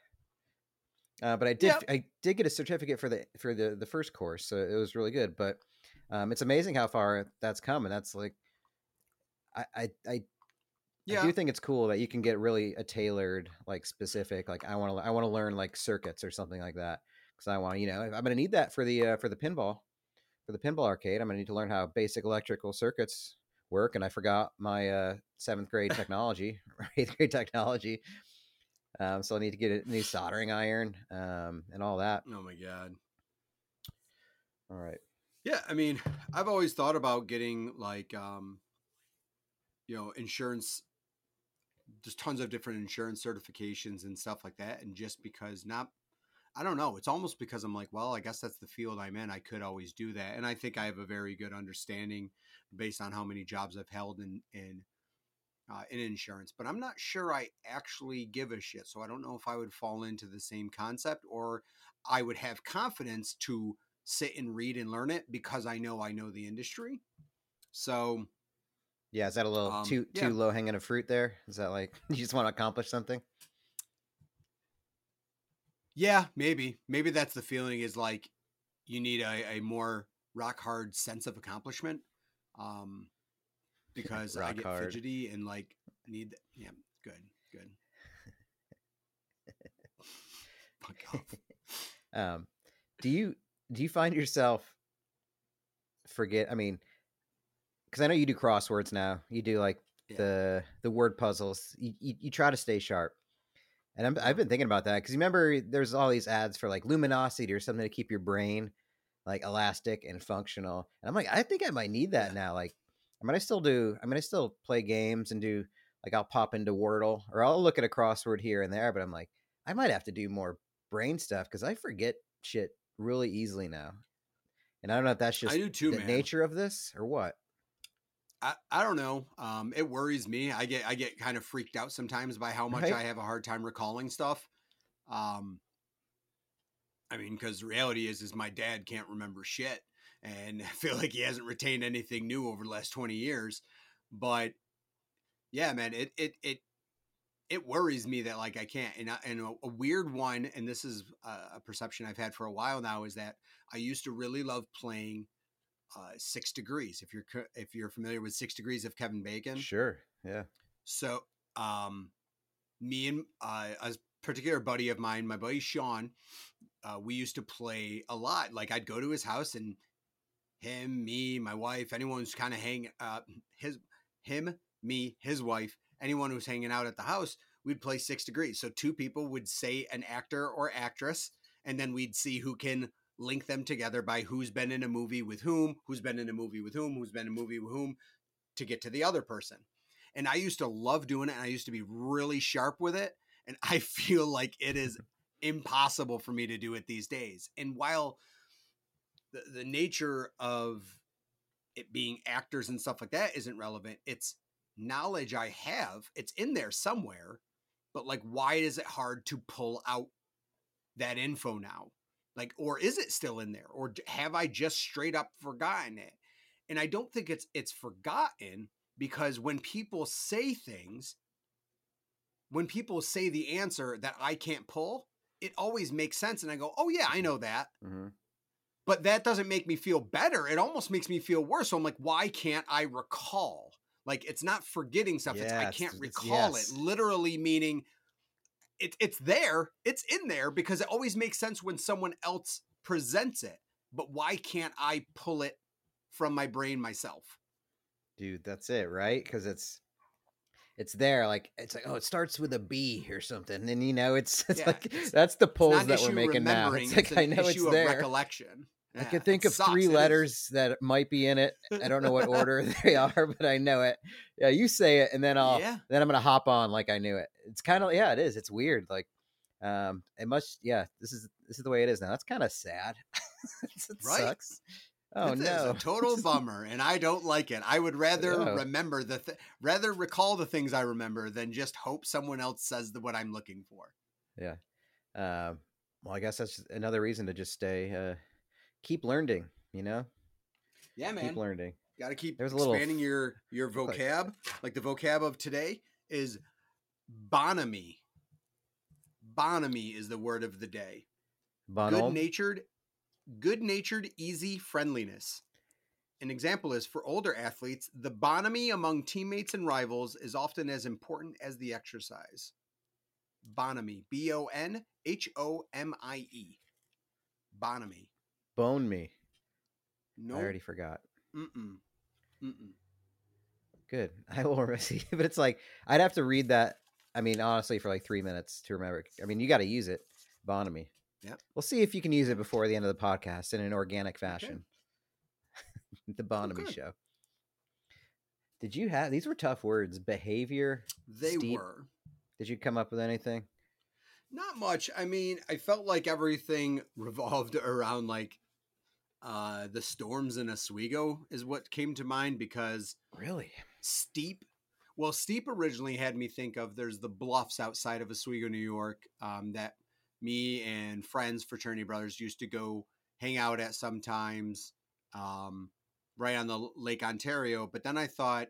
Speaker 1: Uh, but I did.
Speaker 2: Yep.
Speaker 1: I did get a certificate for the for the the first course, so it was really good. But um, it's amazing how far that's come, and that's like, I I I, I do think it's cool that you can get really a tailored, like specific, like I want to I want to learn like circuits or something like that. because I want, you know, I'm going to need that for the uh, for the pinball for the pinball arcade. I'm going to need to learn how basic electrical circuits work, and I forgot my uh, seventh grade technology, eighth grade technology. Um, so I need to get a new soldering iron um, and all that.
Speaker 2: Oh my god.
Speaker 1: All right.
Speaker 2: Yeah, I mean, I've always thought about getting like um you know, insurance there's tons of different insurance certifications and stuff like that and just because not I don't know, it's almost because I'm like, well, I guess that's the field I'm in. I could always do that. And I think I have a very good understanding based on how many jobs I've held in in uh, in insurance, but I'm not sure I actually give a shit. So I don't know if I would fall into the same concept or I would have confidence to sit and read and learn it because I know I know the industry. So
Speaker 1: Yeah, is that a little
Speaker 2: Um,
Speaker 1: too
Speaker 2: yeah.
Speaker 1: too low hanging a fruit there? Is that like you just want to accomplish something?
Speaker 2: Yeah, maybe maybe that's the feeling is like you need a, a more rock hard sense of accomplishment. Um, because I get
Speaker 1: hard.
Speaker 2: fidgety and like need yeah, good, good. Fuck off.
Speaker 1: Um, do you do you find yourself forget? I mean, because I know you do crosswords now. You do like
Speaker 2: Yeah.
Speaker 1: the the word puzzles. You, you you try to stay sharp. And I'm, I've been thinking about that because you remember there's all these ads for like Lumosity or something to keep your brain like elastic and functional. And I'm like, I think I might need that now. Like, I mean, I still do. I mean, I still play games and do like I'll pop into Wordle or I'll look at a crossword here and there. But I'm like, I might have to do more brain stuff because I forget shit really easily now. And I don't know if that's just
Speaker 2: I do too,
Speaker 1: the
Speaker 2: man.
Speaker 1: nature of this or what.
Speaker 2: I, I don't know. Um, it worries me. I get I get kind of freaked out sometimes by how much
Speaker 1: Right.
Speaker 2: I have a hard time recalling stuff. Um, I mean, because the reality is, is my dad can't remember shit, and I feel like he hasn't retained anything new over the last twenty years. But yeah, man, it it it it worries me that like I can't. And I, and a, a weird one, and this is a, a perception I've had for a while now, is that I used to really love playing uh, Six Degrees. If you're if you're familiar with Six Degrees of Kevin Bacon,
Speaker 1: Sure. Yeah.
Speaker 2: so, um, me and uh, a particular buddy of mine, my buddy Sean, uh, we used to play a lot. Like I'd go to his house and him, me, my wife, anyone who's kind of hang uh, his him, me, his wife, anyone who's hanging out at the house, we'd play six degrees. So two people would say an actor or actress, and then we'd see who can link them together by who's been in a movie with whom, who's been in a movie with whom, who's been in a movie with whom, to get to the other person. And I used to love doing it, and I used to be really sharp with it. And I feel like it is impossible for me to do it these days. And while the, the nature of it being actors and stuff like that isn't relevant, it's knowledge I have. It's in there somewhere, but like, why is it hard to pull out that info now? Like, or is it still in there, or have I just straight up forgotten it? And I don't think it's it's forgotten because when people say things, when people say the answer that I can't pull, it always makes sense, and I go, "Oh yeah, I know that."
Speaker 1: hmm
Speaker 2: but that doesn't make me feel better. It almost makes me feel worse. So I'm like, why can't I recall? Like it's not forgetting stuff. it's I can't recall
Speaker 1: yes.
Speaker 2: it. Literally meaning it, it's there. It's in there because it always makes sense when someone else presents it. But why can't I pull it from my brain myself?
Speaker 1: Dude, that's it, right? Because it's it's there. Like it's like, oh, it starts with a B or something, and you know, it's it's
Speaker 2: Yeah,
Speaker 1: like
Speaker 2: it's-
Speaker 1: that's the
Speaker 2: It's
Speaker 1: pulls that we're making now. It's like
Speaker 2: an
Speaker 1: I know it's
Speaker 2: issue of
Speaker 1: there.
Speaker 2: Recollection.
Speaker 1: I
Speaker 2: Yeah,
Speaker 1: can think of
Speaker 2: sucks.
Speaker 1: three
Speaker 2: It is.
Speaker 1: letters that might be in it. I don't know what order they are, but I know it. Yeah, you say it, and then I'll
Speaker 2: yeah.
Speaker 1: then I'm gonna hop on like I knew it. It's kind of yeah, it is. It's weird. Like, um, it must yeah. This is this is the way it is now. That's kind of sad. it
Speaker 2: Right?
Speaker 1: sucks. Oh
Speaker 2: This
Speaker 1: no,
Speaker 2: a total bummer, and I don't like it. I would rather
Speaker 1: Yeah.
Speaker 2: remember the th- rather recall the things I remember than just hope someone else says the, what I'm looking for. Yeah.
Speaker 1: Um, well, I guess that's another reason to just stay, uh, keep learning. You know,
Speaker 2: Yeah, man.
Speaker 1: keep learning.
Speaker 2: Got to keep
Speaker 1: There's a little
Speaker 2: expanding your your vocab. Like the vocab of today is bonhomie. Bonhomie is the word of the day. Good-natured, good natured, easy friendliness. An example is for older athletes, the bonhomie among teammates and rivals is often as important as the exercise. Bonhomie, B O N H O M I E. Bonamy.
Speaker 1: Bone me.
Speaker 2: No.
Speaker 1: I already forgot.
Speaker 2: Mm-mm. Mm-mm.
Speaker 1: Good. I will see, but it's like I'd have to read that. I mean, honestly, for like three minutes to remember. I mean, you got to use it. Bonamy.
Speaker 2: Yep.
Speaker 1: We'll see if you can use it before the end of the podcast in an organic fashion. the Bonamy
Speaker 2: good.
Speaker 1: show. Did you have these were tough words? Behavior.
Speaker 2: They
Speaker 1: Steep.
Speaker 2: were.
Speaker 1: Did you come up with anything?
Speaker 2: Not much. I mean, I felt like everything revolved around like uh the storms in Oswego is what came to mind because
Speaker 1: Really?
Speaker 2: steep well steep originally had me think of there's the bluffs outside of oswego new york um, that me and friends fraternity brothers used to go hang out at sometimes um, right on the lake ontario but then i thought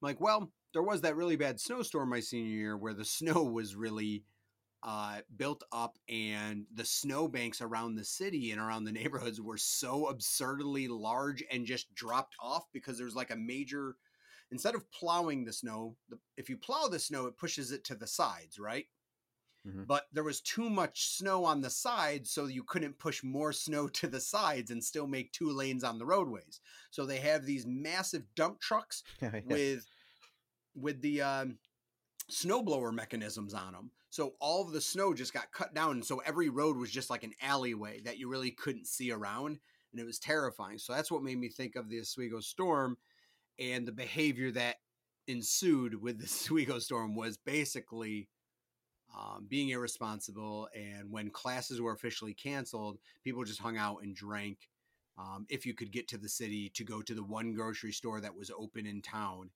Speaker 2: like well there was that really bad snowstorm my senior year where the snow was really uh, built up and the snowbanks around the city and around the neighborhoods were so absurdly large and just dropped off because there's like a major instead of plowing the snow the, if you plow the snow it pushes it to the sides right?
Speaker 1: Mhm.
Speaker 2: but there was too much snow on the sides so you couldn't push more snow to the sides and still make two lanes on the roadways. So they have these massive dump trucks with with the um, snowblower mechanisms on them. So all of the snow just got cut down, and so every road was just like an alleyway that you really couldn't see around, and it was terrifying. So that's what made me think of the Oswego storm, and the behavior that ensued with the Oswego storm was basically. Um, being irresponsible, and when classes were officially canceled, people just hung out and drank. Um, if you could get to the city to go to the one grocery store that was open in town,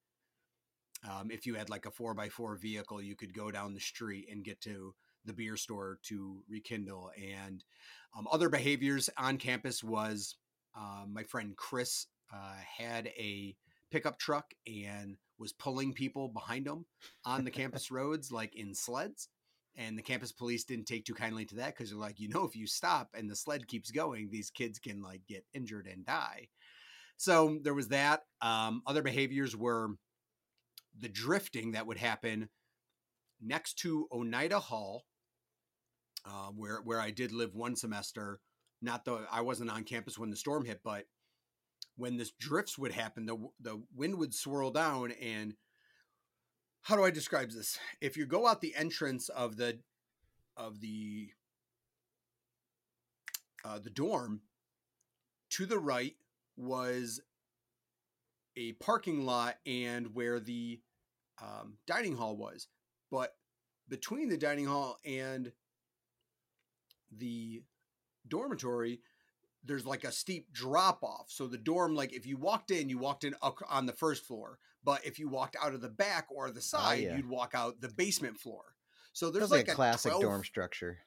Speaker 2: um, if you had like a four by four vehicle, you could go down the street and get to the beer store to rekindle. And um, other behaviors on campus was uh, my friend Chris uh, had a pickup truck and was pulling people behind him on the campus roads, like in sleds. And the campus police didn't take too kindly to that because they're like, you know, if you stop and the sled keeps going, these kids can like get injured and die. So there was that. Um, other behaviors were the drifting that would happen next to Oneida Hall, uh, where where I did live one semester. Not though I wasn't on campus when the storm hit, but when this drifts would happen, the the wind would swirl down. And how do I describe this? If you go out the entrance of the of the uh, the dorm, to the right was a parking lot and where the um, dining hall was. But between the dining hall and the dormitory, there's like a steep drop off. So the dorm, like if you walked in, you walked in on the first floor. But if you walked out of the back or the side,
Speaker 1: yeah.
Speaker 2: you'd walk out the basement floor. So there's like,
Speaker 1: like, a classic
Speaker 2: 12
Speaker 1: dorm structure.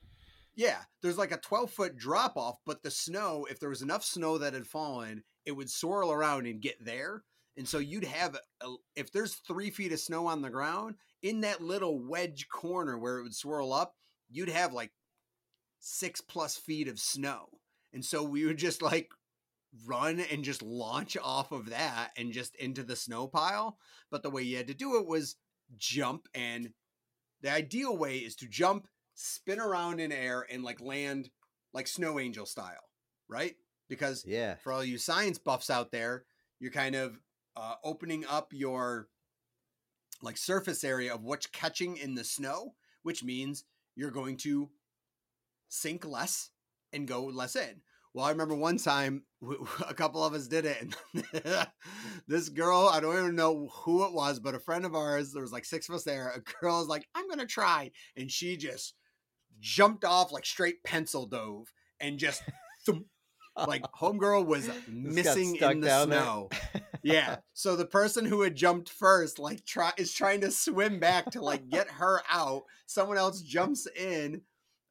Speaker 2: yeah, there's like a 12 foot drop off, but the snow, if there was enough snow that had fallen, it would swirl around and get there. And so you'd have, a, if there's three feet of snow on the ground, in that little wedge corner where it would swirl up, you'd have like six plus feet of snow. And so we would just like run and just launch off of that and just into the snow pile. But the way you had to do it was jump. And the ideal way is to jump, spin around in air, and like land like snow angel style, right? Because
Speaker 1: Yeah.
Speaker 2: for all you science buffs out there, you're kind of uh, opening up your like surface area of what's catching in the snow, which means you're going to sink less and go less in. Well, I remember one time a couple of us did it, and this girl, I don't even know who it was, but a friend of ours, there was like six of us there. A girl was like, I'm gonna try, and she just jumped off like straight pencil dove and just thump, like homegirl was missing in the snow. Yeah. So the person who had jumped first, like, try is trying to swim back to like get her out. Someone else jumps in.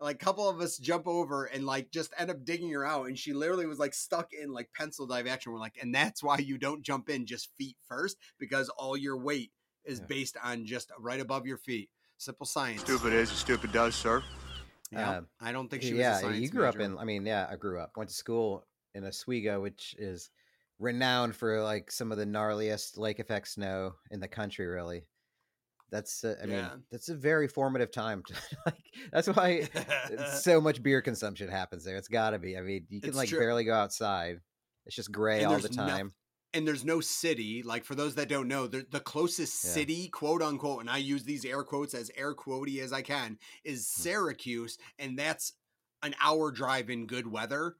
Speaker 2: Like a couple of us jump over and like just end up digging her out, and she literally was like stuck in like pencil dive action. We're like, and that's why you don't jump in just feet first because all your weight is
Speaker 1: Yeah.
Speaker 2: based on just right above your feet. Simple science.
Speaker 4: Stupid is as stupid does, sir.
Speaker 2: Yeah.
Speaker 1: Um,
Speaker 2: I don't think she was.
Speaker 1: yeah,
Speaker 2: a science
Speaker 1: you grew up in. I mean, yeah, I grew up. Went to school in Oswego, which is renowned for like some of the gnarliest lake effect snow in the country. Really, That's uh, I mean that's a very formative time. To, like that's why so much beer consumption happens there. It's got to be. I mean, you can
Speaker 2: It's
Speaker 1: like
Speaker 2: true.
Speaker 1: barely go outside. It's just gray
Speaker 2: And
Speaker 1: all the time.
Speaker 2: and there's no city like for those that don't know the, the closest
Speaker 1: Yeah.
Speaker 2: city quote unquote and i use these air quotes as air quotey as i can is
Speaker 1: Hmm.
Speaker 2: syracuse and that's an hour drive in good weather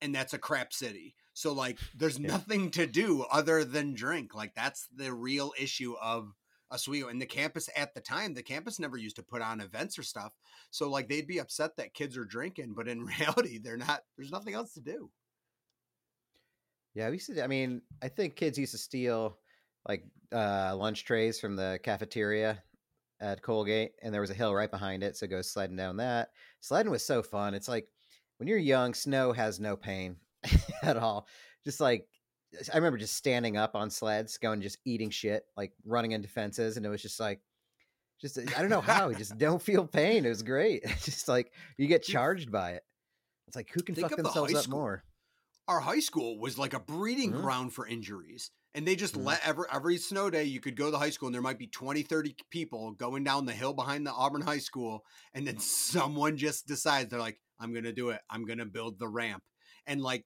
Speaker 2: and that's a crap city so like there's
Speaker 1: Yeah.
Speaker 2: nothing to do other than drink like that's the real issue of Oswego and the campus at the time the campus never used to put on events or stuff so like they'd be upset that kids are drinking but in reality they're not there's nothing else to do
Speaker 1: Yeah, we used to. I mean, I think kids used to steal like uh, lunch trays from the cafeteria at Colgate, and there was a hill right behind it, so go sliding down that. Sliding was so fun. It's like when you're young, snow has no pain at all. Just like I remember just standing up on sleds, going just eating shit, like running into fences, and it was just like. Just I don't know how, just don't feel pain. It was great. It's just like you get charged by it. It's like who can
Speaker 2: think
Speaker 1: fuck
Speaker 2: the
Speaker 1: themselves
Speaker 2: high
Speaker 1: up
Speaker 2: school.
Speaker 1: more?
Speaker 2: our high school was like a breeding
Speaker 1: Mhm.
Speaker 2: ground for injuries and they just
Speaker 1: Mhm.
Speaker 2: let every every snow day you could go to the high school and there might be 20 30 people going down the hill behind the auburn high school and then someone just decides they're like i'm gonna do it i'm gonna build the ramp and like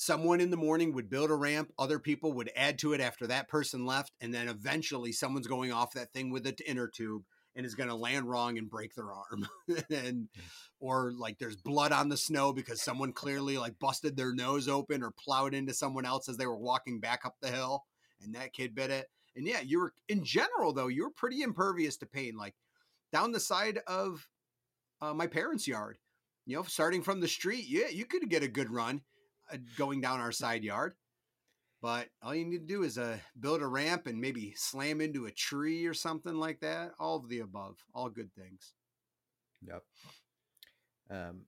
Speaker 2: someone in the morning would build a ramp other people would add to it after that person left and then eventually someone's going off that thing with the inner tube and is going to land wrong and break their arm. And or like there's blood on the snow because someone clearly like busted their nose open or plowed into someone else as they were walking back up the hill and that kid bit it. And yeah you were in general though you were pretty impervious to pain like down the side of uh, my parents yard you know starting from the street yeah you could get a good run going down our side yard but all you need to do is uh, build a ramp and maybe slam into a tree or something like that all of the above all good things
Speaker 1: Yep. Um,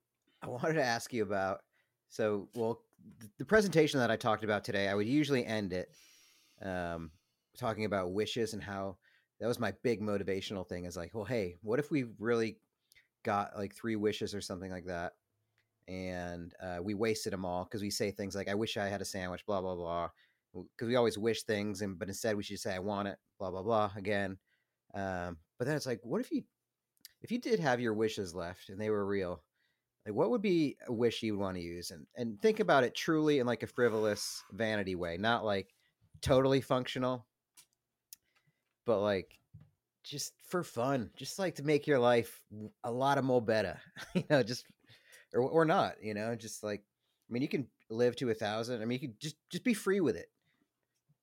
Speaker 1: I wanted to ask you about so well th- the presentation that I talked about today. I would usually end it um, talking about wishes and how that was my big motivational thing. Is like, well, hey, what if we really got like three wishes or something like that, and uh, we wasted them all because we say things like, "I wish I had a sandwich," blah blah blah, because we always wish things, and but instead we should say, "I want it," blah blah blah again. Um, but then it's like, what if you if you did have your wishes left and they were real, like what would be a wish you'd want to use? And and think about it truly in like a frivolous vanity way, not like totally functional, but like just for fun, just like to make your life a lot of more better, you know, just or or not, you know, just like I mean, you can live to a thousand. I mean, you could just just be free with it.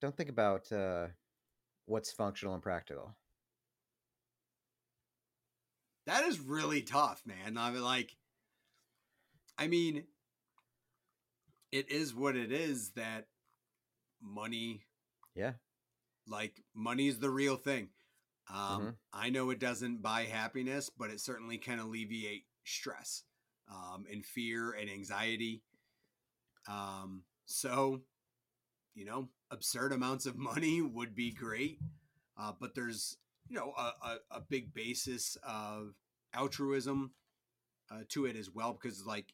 Speaker 1: Don't think about uh, what's functional and practical.
Speaker 2: That is really tough, man. I mean, like, I mean, it is what it is that money,
Speaker 1: Yeah.
Speaker 2: like, money is the real thing. Um,
Speaker 1: Mhm.
Speaker 2: I know it doesn't buy happiness, but it certainly can alleviate stress um, and fear and anxiety. Um, so, you know, absurd amounts of money would be great, uh, but there's you know a, a, a big basis of altruism uh, to it as well because like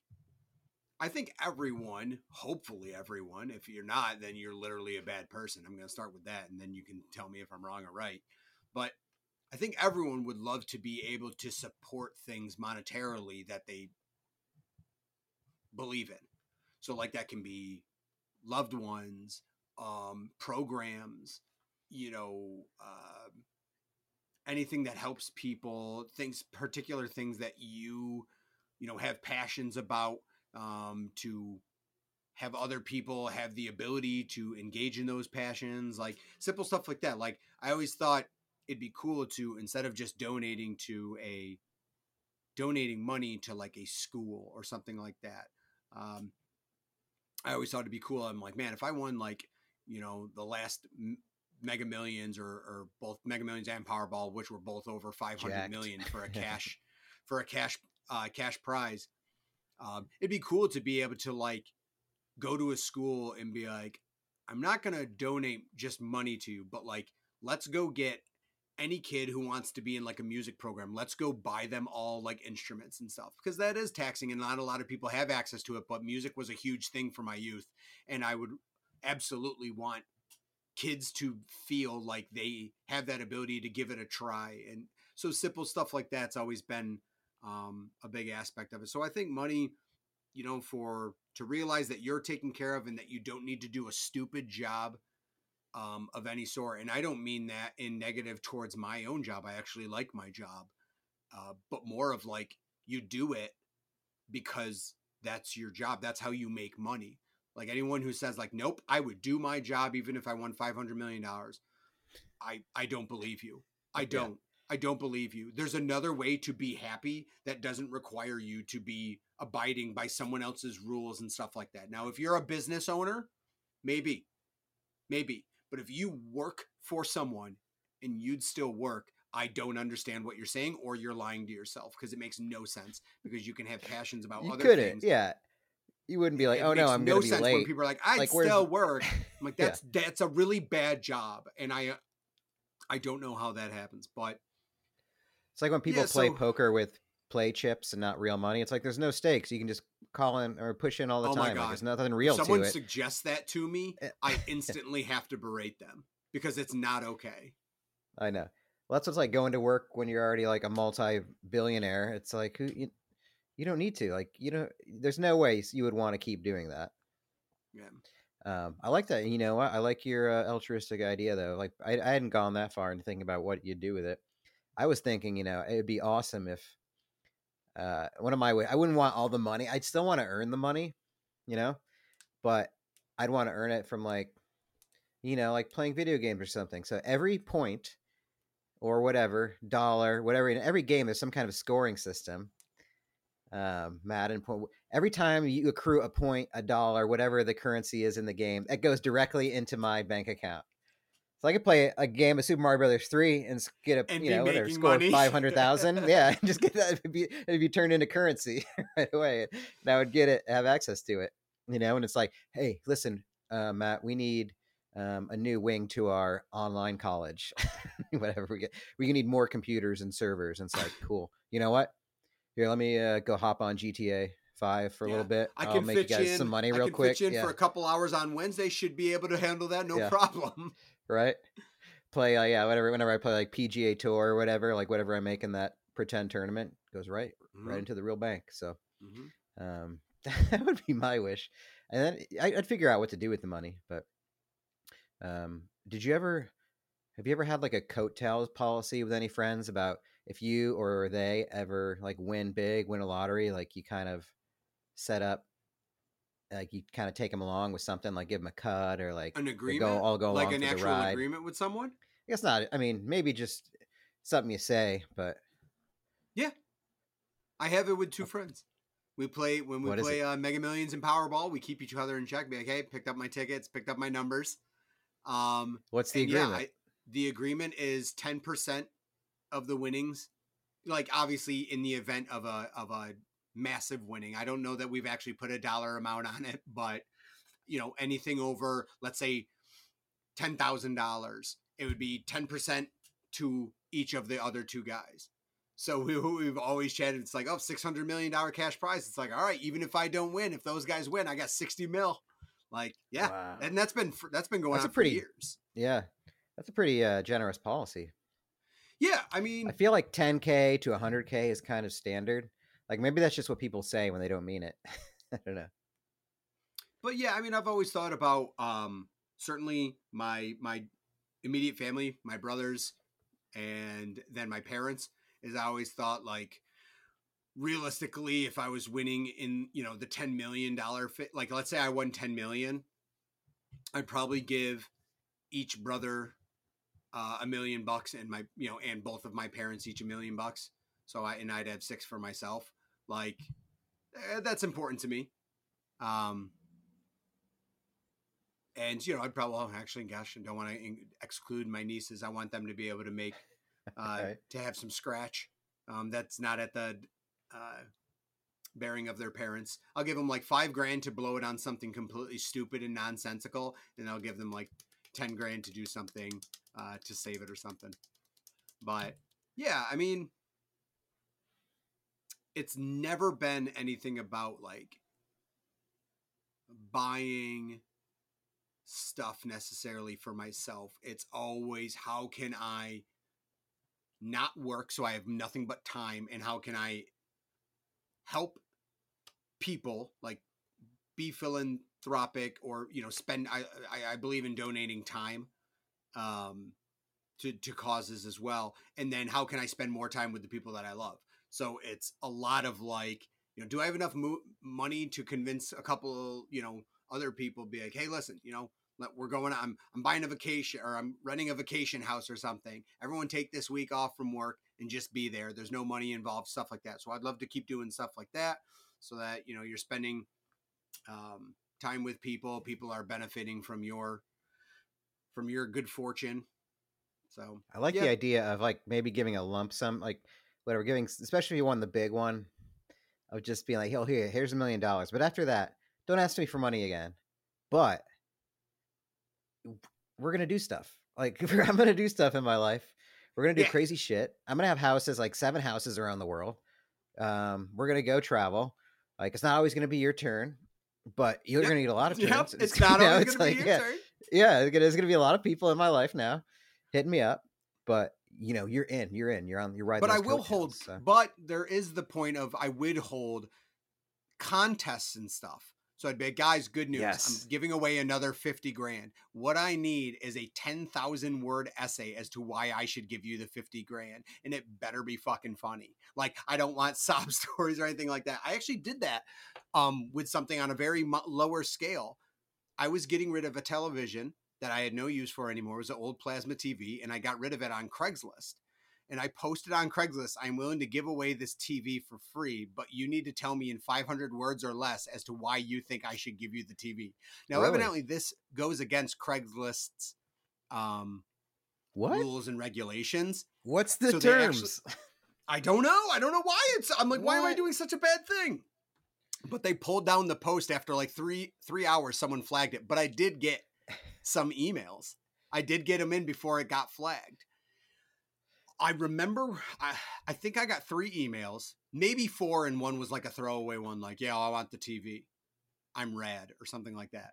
Speaker 2: i think everyone hopefully everyone if you're not then you're literally a bad person i'm going to start with that and then you can tell me if i'm wrong or right but i think everyone would love to be able to support things monetarily that they believe in. So like that can be loved ones um programs you know um anything that helps people things particular things that you you know have passions about um to have other people have the ability to engage in those passions like simple stuff like that. Like i always thought it'd be cool to instead of just donating to a donating money to like a school or something like that um i always thought it'd be cool i'm like man if i won like you know the last m- Mega Millions or, or both Mega Millions and Powerball, which were both over five hundred million for a cash for a cash uh, cash prize. Um, it'd be cool to be able to like go to a school and be like, I'm not gonna donate just money to you, but like let's go get any kid who wants to be in like a music program. Let's go buy them all like instruments and stuff because that is taxing and not a lot of people have access to it. But music was a huge thing for my youth, and I would absolutely want kids to feel like they have that ability to give it a try and so simple stuff like that's always been um, a big aspect of it so i think money you know for to realize that you're taken care of and that you don't need to do a stupid job um, of any sort and i don't mean that in negative towards my own job i actually like my job uh, but more of like you do it because that's your job that's how you make money. Like anyone who says like nope i would do my job even if i won 500 million dollars i i don't believe you. I don't. I don't believe you. There's another way to be happy that doesn't require you to be abiding by someone else's rules and stuff like that. Now if you're a business owner maybe maybe but if you work for someone and you'd still work i don't understand what you're saying or you're lying to yourself because it makes no sense because you can have passions about
Speaker 1: you
Speaker 2: other
Speaker 1: couldn't.
Speaker 2: things
Speaker 1: Yeah. You wouldn't be like,
Speaker 2: it
Speaker 1: oh no, I'm
Speaker 2: no sense when people are like, I'd
Speaker 1: Like,
Speaker 2: still work. I'm like,
Speaker 1: Yeah.
Speaker 2: that's that's a really bad job, and I uh, I don't know how that happens, but
Speaker 1: It's like when people
Speaker 2: Yeah,
Speaker 1: play
Speaker 2: so-
Speaker 1: poker with play chips and not real money. It's like there's no stakes. You can just call in or push in all the
Speaker 2: Oh my
Speaker 1: time. Like, there's nothing
Speaker 2: if
Speaker 1: real to
Speaker 2: someone suggests that to me,
Speaker 1: Eh.
Speaker 2: I instantly have to berate them because it's not okay.
Speaker 1: I know. Well, that's what's like going to work when you're already like a multi-billionaire. It's like who you, you don't need to. Like you know, there's no way you would want to keep doing that.
Speaker 2: Yeah.
Speaker 1: Um, I like that. You know what? I like your uh, altruistic idea though. Like I, I hadn't gone that far into thinking about what you'd do with it. I was thinking, you know, it would be awesome if uh, one of my way. I wouldn't want all the money. I'd still want to earn the money, you know, but I'd want to earn it from like, you know, like playing video games or something. So every point or whatever dollar, whatever in every game, there's some kind of scoring system. Um, Madden point. Every time you accrue a point, a dollar, whatever the currency is in the game, that goes directly into my bank account. So I could play a game of Super Mario Brothers three and get a
Speaker 2: And
Speaker 1: you know whatever score five hundred thousand. yeah, just get that. It'd be, it'd be turned into currency right away. And I would get it, have access to it. You know, and it's like, hey, listen, uh, Matt, we need um, a new wing to our online college. Whatever we get, we need more computers and servers. And it's like, cool. You know what? Here, let me uh, go hop on GTA Five for a little bit.
Speaker 2: I
Speaker 1: I'll
Speaker 2: can
Speaker 1: make
Speaker 2: fit
Speaker 1: you guys
Speaker 2: in
Speaker 1: some money
Speaker 2: I
Speaker 1: real quick.
Speaker 2: Fit you in
Speaker 1: yeah,
Speaker 2: for a couple hours on Wednesday. Should be able to handle that, no
Speaker 1: Yeah.
Speaker 2: problem.
Speaker 1: Right. Play, uh, yeah, whatever. Whenever I play like PGA Tour or whatever, like whatever I make in that pretend tournament goes right, right
Speaker 2: Mhm,
Speaker 1: into the real bank. So,
Speaker 2: mhm.
Speaker 1: um, that would be my wish. And then I, I'd figure out what to do with the money. But, um, did you ever? Have you ever had like a coattails policy with any friends about if you or they ever like win big, win a lottery, like you kind of set up, like you kind of take them along with something, like give them a cut or like
Speaker 2: An agreement,
Speaker 1: all go
Speaker 2: like
Speaker 1: along
Speaker 2: an actual
Speaker 1: ride.
Speaker 2: agreement with someone.
Speaker 1: I guess not. I mean, maybe just something you say, but yeah,
Speaker 2: I have it with two friends. We play when we
Speaker 1: What
Speaker 2: play uh, Mega Millions and Powerball. We keep each other in check. Be like, hey, picked up my tickets, picked up my numbers. Um,
Speaker 1: what's the agreement?
Speaker 2: Yeah, I, the agreement is ten percent of the winnings. Like obviously, in the event of a of a massive winning, I don't know that we've actually put a dollar amount on it, but you know, anything over, let's say, ten thousand dollars, it would be ten percent to each of the other two guys. So we, we've always chatted. It's like, oh, $600 million cash prize. It's like, all right, even if I don't win, if those guys win, I got 60 mil. Like, yeah.
Speaker 1: Wow.
Speaker 2: And that's been, that's been going
Speaker 1: That's
Speaker 2: on
Speaker 1: a pretty-
Speaker 2: for years.
Speaker 1: yeah, that's a pretty uh, generous policy.
Speaker 2: Yeah. I mean,
Speaker 1: I feel like 10k to 100k is kind of standard. Like maybe that's just what people say when they don't mean it. I don't know.
Speaker 2: but yeah, I mean, I've always thought about, um, certainly my, my immediate family, my brothers, and then my parents is I always thought like, realistically, if I was winning in, you know, the $10 million fit, like let's say I won 10 million, I'd probably give each brother uh, a million bucks and my, you know, and both of my parents each a million bucks. So I, and I'd have six for myself. Like eh, that's important to me. Um, and you know, I'd probably oh, actually, gosh, I don't want to exclude my nieces. I want them to be able to make, uh,
Speaker 1: Right.
Speaker 2: to have some scratch. Um, that's not at the uh, bearing of their parents. I'll give them like five grand to blow it on something completely stupid and nonsensical, and I'll give them like ten grand to do something uh, to save it or something. But yeah, I mean, it's never been anything about like buying stuff necessarily for myself. It's always how can I not work so I have nothing but time and how can I help people like be philanthropic or you know spend I I, I believe in donating time um to to causes as well and then how can I spend more time with the people that I love. So it's a lot of like you know do I have enough mo- money to convince a couple you know other people be like hey listen you know let- we're going I'm I'm buying a vacation or I'm renting a vacation house or something. Everyone take this week off from work and just be there. There's no money involved, stuff like that. So I'd love to keep doing stuff like that so that you know you're spending um, time with people. People are benefiting from your from your good fortune. So
Speaker 1: I like
Speaker 2: Yeah.
Speaker 1: the idea of like maybe giving a lump sum, like whatever, giving, especially if you won the big one, of just being like, "Oh, here, here's a million dollars." But after that, don't ask me for money again. But we're gonna do stuff. Like I'm gonna do stuff in my life. We're gonna do
Speaker 2: Yeah.
Speaker 1: crazy shit. I'm gonna have houses, like seven houses around the world. Um, we're gonna go travel. Like it's not always gonna be your turn, but you're
Speaker 2: Yep.
Speaker 1: gonna get a lot of turns.
Speaker 2: Yep, it's not
Speaker 1: you know,
Speaker 2: always
Speaker 1: it's
Speaker 2: going to
Speaker 1: like,
Speaker 2: be your
Speaker 1: yeah,
Speaker 2: turn.
Speaker 1: yeah, there's gonna be a lot of people in my life now hitting me up, but you know, you're in, you're in, you're on, you're right.
Speaker 2: but I will hold. But there is the point of I would hold contests and stuff. So I'd be like, guys, good news.
Speaker 1: Yes.
Speaker 2: I'm giving away another 50 grand. What I need is a 10,000 word essay as to why I should give you the 50 grand. And it better be fucking funny. Like, I don't want sob stories or anything like that. I actually did that um, with something on a very lower scale. I was getting rid of a television that I had no use for anymore. It was an old plasma TV, and I got rid of it on Craigslist and I posted on Craigslist, I'm willing to give away this TV for free, but you need to tell me in 500 words or less as to why you think I should give you the TV. Now,
Speaker 1: Really?
Speaker 2: evidently, this goes against Craigslist's um,
Speaker 1: what?
Speaker 2: rules and regulations.
Speaker 1: What's the
Speaker 2: So they actually-
Speaker 1: terms?
Speaker 2: I don't know. I don't know why it's. I'm like, why am I doing such a bad thing? But they pulled down the post after like three three hours. Someone flagged it, but I did get some emails. I did get them in before it got flagged. I remember. I, I think I got three emails, maybe four, and one was like a throwaway one, like, "Yeah, I want the TV. I'm rad" or something like that.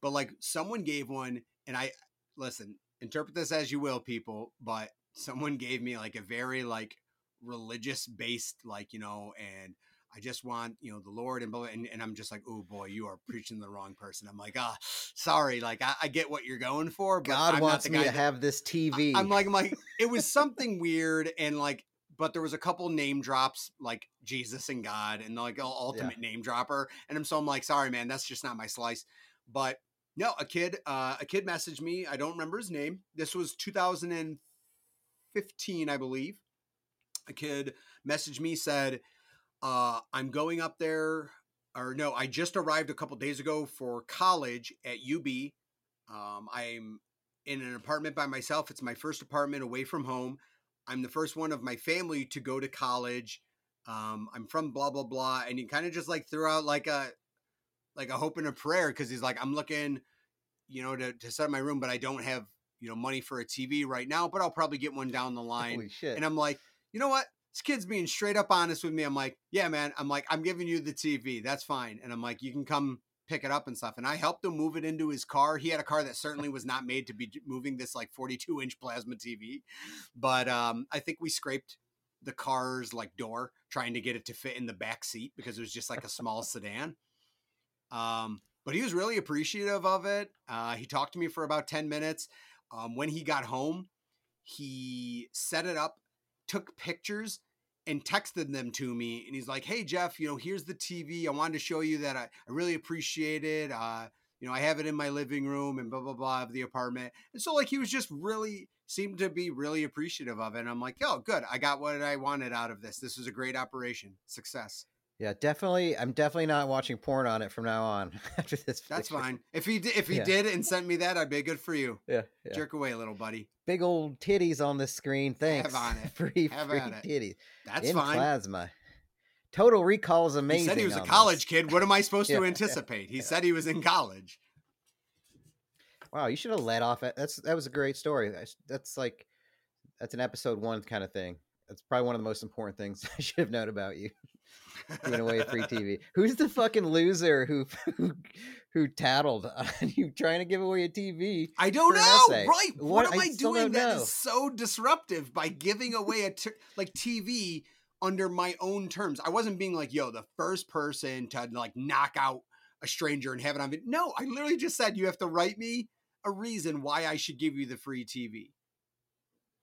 Speaker 2: But like, someone gave one, and I listen. Interpret this as you will, people. But someone gave me like a very like religious based like you know and i just want you know the lord and blah, blah, and, and i'm just like oh boy you are preaching the wrong person. I'm like ah sorry like i, I get what you're going for but
Speaker 1: God
Speaker 2: I'm
Speaker 1: wants me to
Speaker 2: that-
Speaker 1: have this TV.
Speaker 2: I- i'm like i'm like it was something weird and like but there was a couple name drops like jesus and god and like ultimate name dropper and i'm so i'm like sorry man that's just not my slice. But no a kid uh a kid messaged me i don't remember his name this was 2015 i believe. A kid messaged me said uh i'm going up there or no i just arrived a couple days ago for college at ub um i'm in an apartment by myself. It's my first apartment away from home. I'm the first one of my family to go to college. Um i'm from blah blah blah and he kind of just like threw out like a like a hope and a prayer because he's like i'm looking you know to, to set up my room but i don't have you know money for a tv right now but i'll probably get one down the line.
Speaker 1: Holy shit!
Speaker 2: and I'm like, you know what? This kid's being straight up honest with me. I'm like, yeah, man. I'm like, I'm giving you the TV. That's fine. And I'm like, you can come pick it up and stuff. And I helped him move it into his car. He had a car that certainly was not made to be moving this like 42 inch plasma TV. But um, I think we scraped the car's like door trying to get it to fit in the back seat because it was just like a small sedan. Um, but he was really appreciative of it. Uh, he talked to me for about 10 minutes. Um, when he got home, he set it up, took pictures, and texted them to me. And he's like, "Hey Jeff, you know, here's the TV. I wanted to show you that I, I really appreciate it. Uh, you know, I have it in my living room and blah blah blah of the apartment." And so like he was just really seemed to be really appreciative of it. And I'm like, "Oh, good. I got what I wanted out of this. This was a great operation. Success."
Speaker 1: Yeah, definitely. I'm definitely not watching porn on it from now on. After this,
Speaker 2: That's
Speaker 1: picture.
Speaker 2: fine. If he di- if he
Speaker 1: Yeah.
Speaker 2: did and sent me that, I'd be good for you.
Speaker 1: Yeah, yeah.
Speaker 2: Jerk away, little buddy.
Speaker 1: Big old titties on the screen. Thanks.
Speaker 2: on it.
Speaker 1: free,
Speaker 2: Have
Speaker 1: free
Speaker 2: at it.
Speaker 1: titties
Speaker 2: That's
Speaker 1: in
Speaker 2: fine.
Speaker 1: plasma. Total Recall is amazing.
Speaker 2: He said he was a college
Speaker 1: this.
Speaker 2: kid. What am I supposed
Speaker 1: Yeah,
Speaker 2: to anticipate? He said he was in college.
Speaker 1: Wow, you should have let off. It. That's that was a great story. That's, that's like that's an episode one kind of thing. That's probably one of the most important things I should have known about you. Giving away a free TV. Who's the fucking loser who who, who tattled on you trying to give away a TV?
Speaker 2: I don't know. Right. What,
Speaker 1: What-
Speaker 2: am
Speaker 1: I
Speaker 2: I, doing that
Speaker 1: know.
Speaker 2: is so disruptive by giving away a t- like TV under my own terms? I wasn't being like, yo, the first person to like knock out a stranger and have it on video. No, I literally just said you have to write me a reason why I should give you the free TV.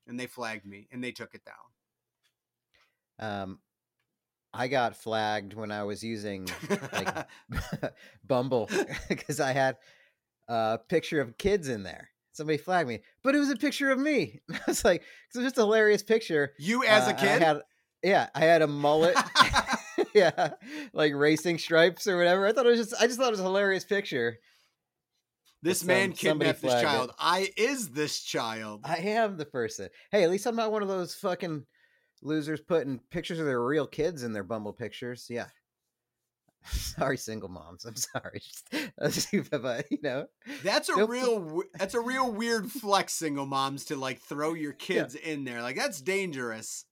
Speaker 2: And they flagged me and they took it down.
Speaker 1: Um, I got flagged when I was using like Bumble because I had a picture of kids in there. Somebody flagged me, but it was a picture of me. I was like, it's just a hilarious picture.
Speaker 2: you as
Speaker 1: Uh,
Speaker 2: a kid?
Speaker 1: I had, yeah, I had a mullet. yeah, like racing stripes or whatever. I thought it was just, I just thought it was a hilarious picture.
Speaker 2: this
Speaker 1: some-
Speaker 2: man kidnapped this
Speaker 1: flagged it.
Speaker 2: child. I is this child.
Speaker 1: I am the person. Hey, at least I'm not one of those fucking losers putting pictures of their real kids in their Bumble pictures. Yeah. sorry, single moms. I'm sorry. but you know,
Speaker 2: That's a real that's a real weird flex single moms to like throw your kids in there. Like that's dangerous.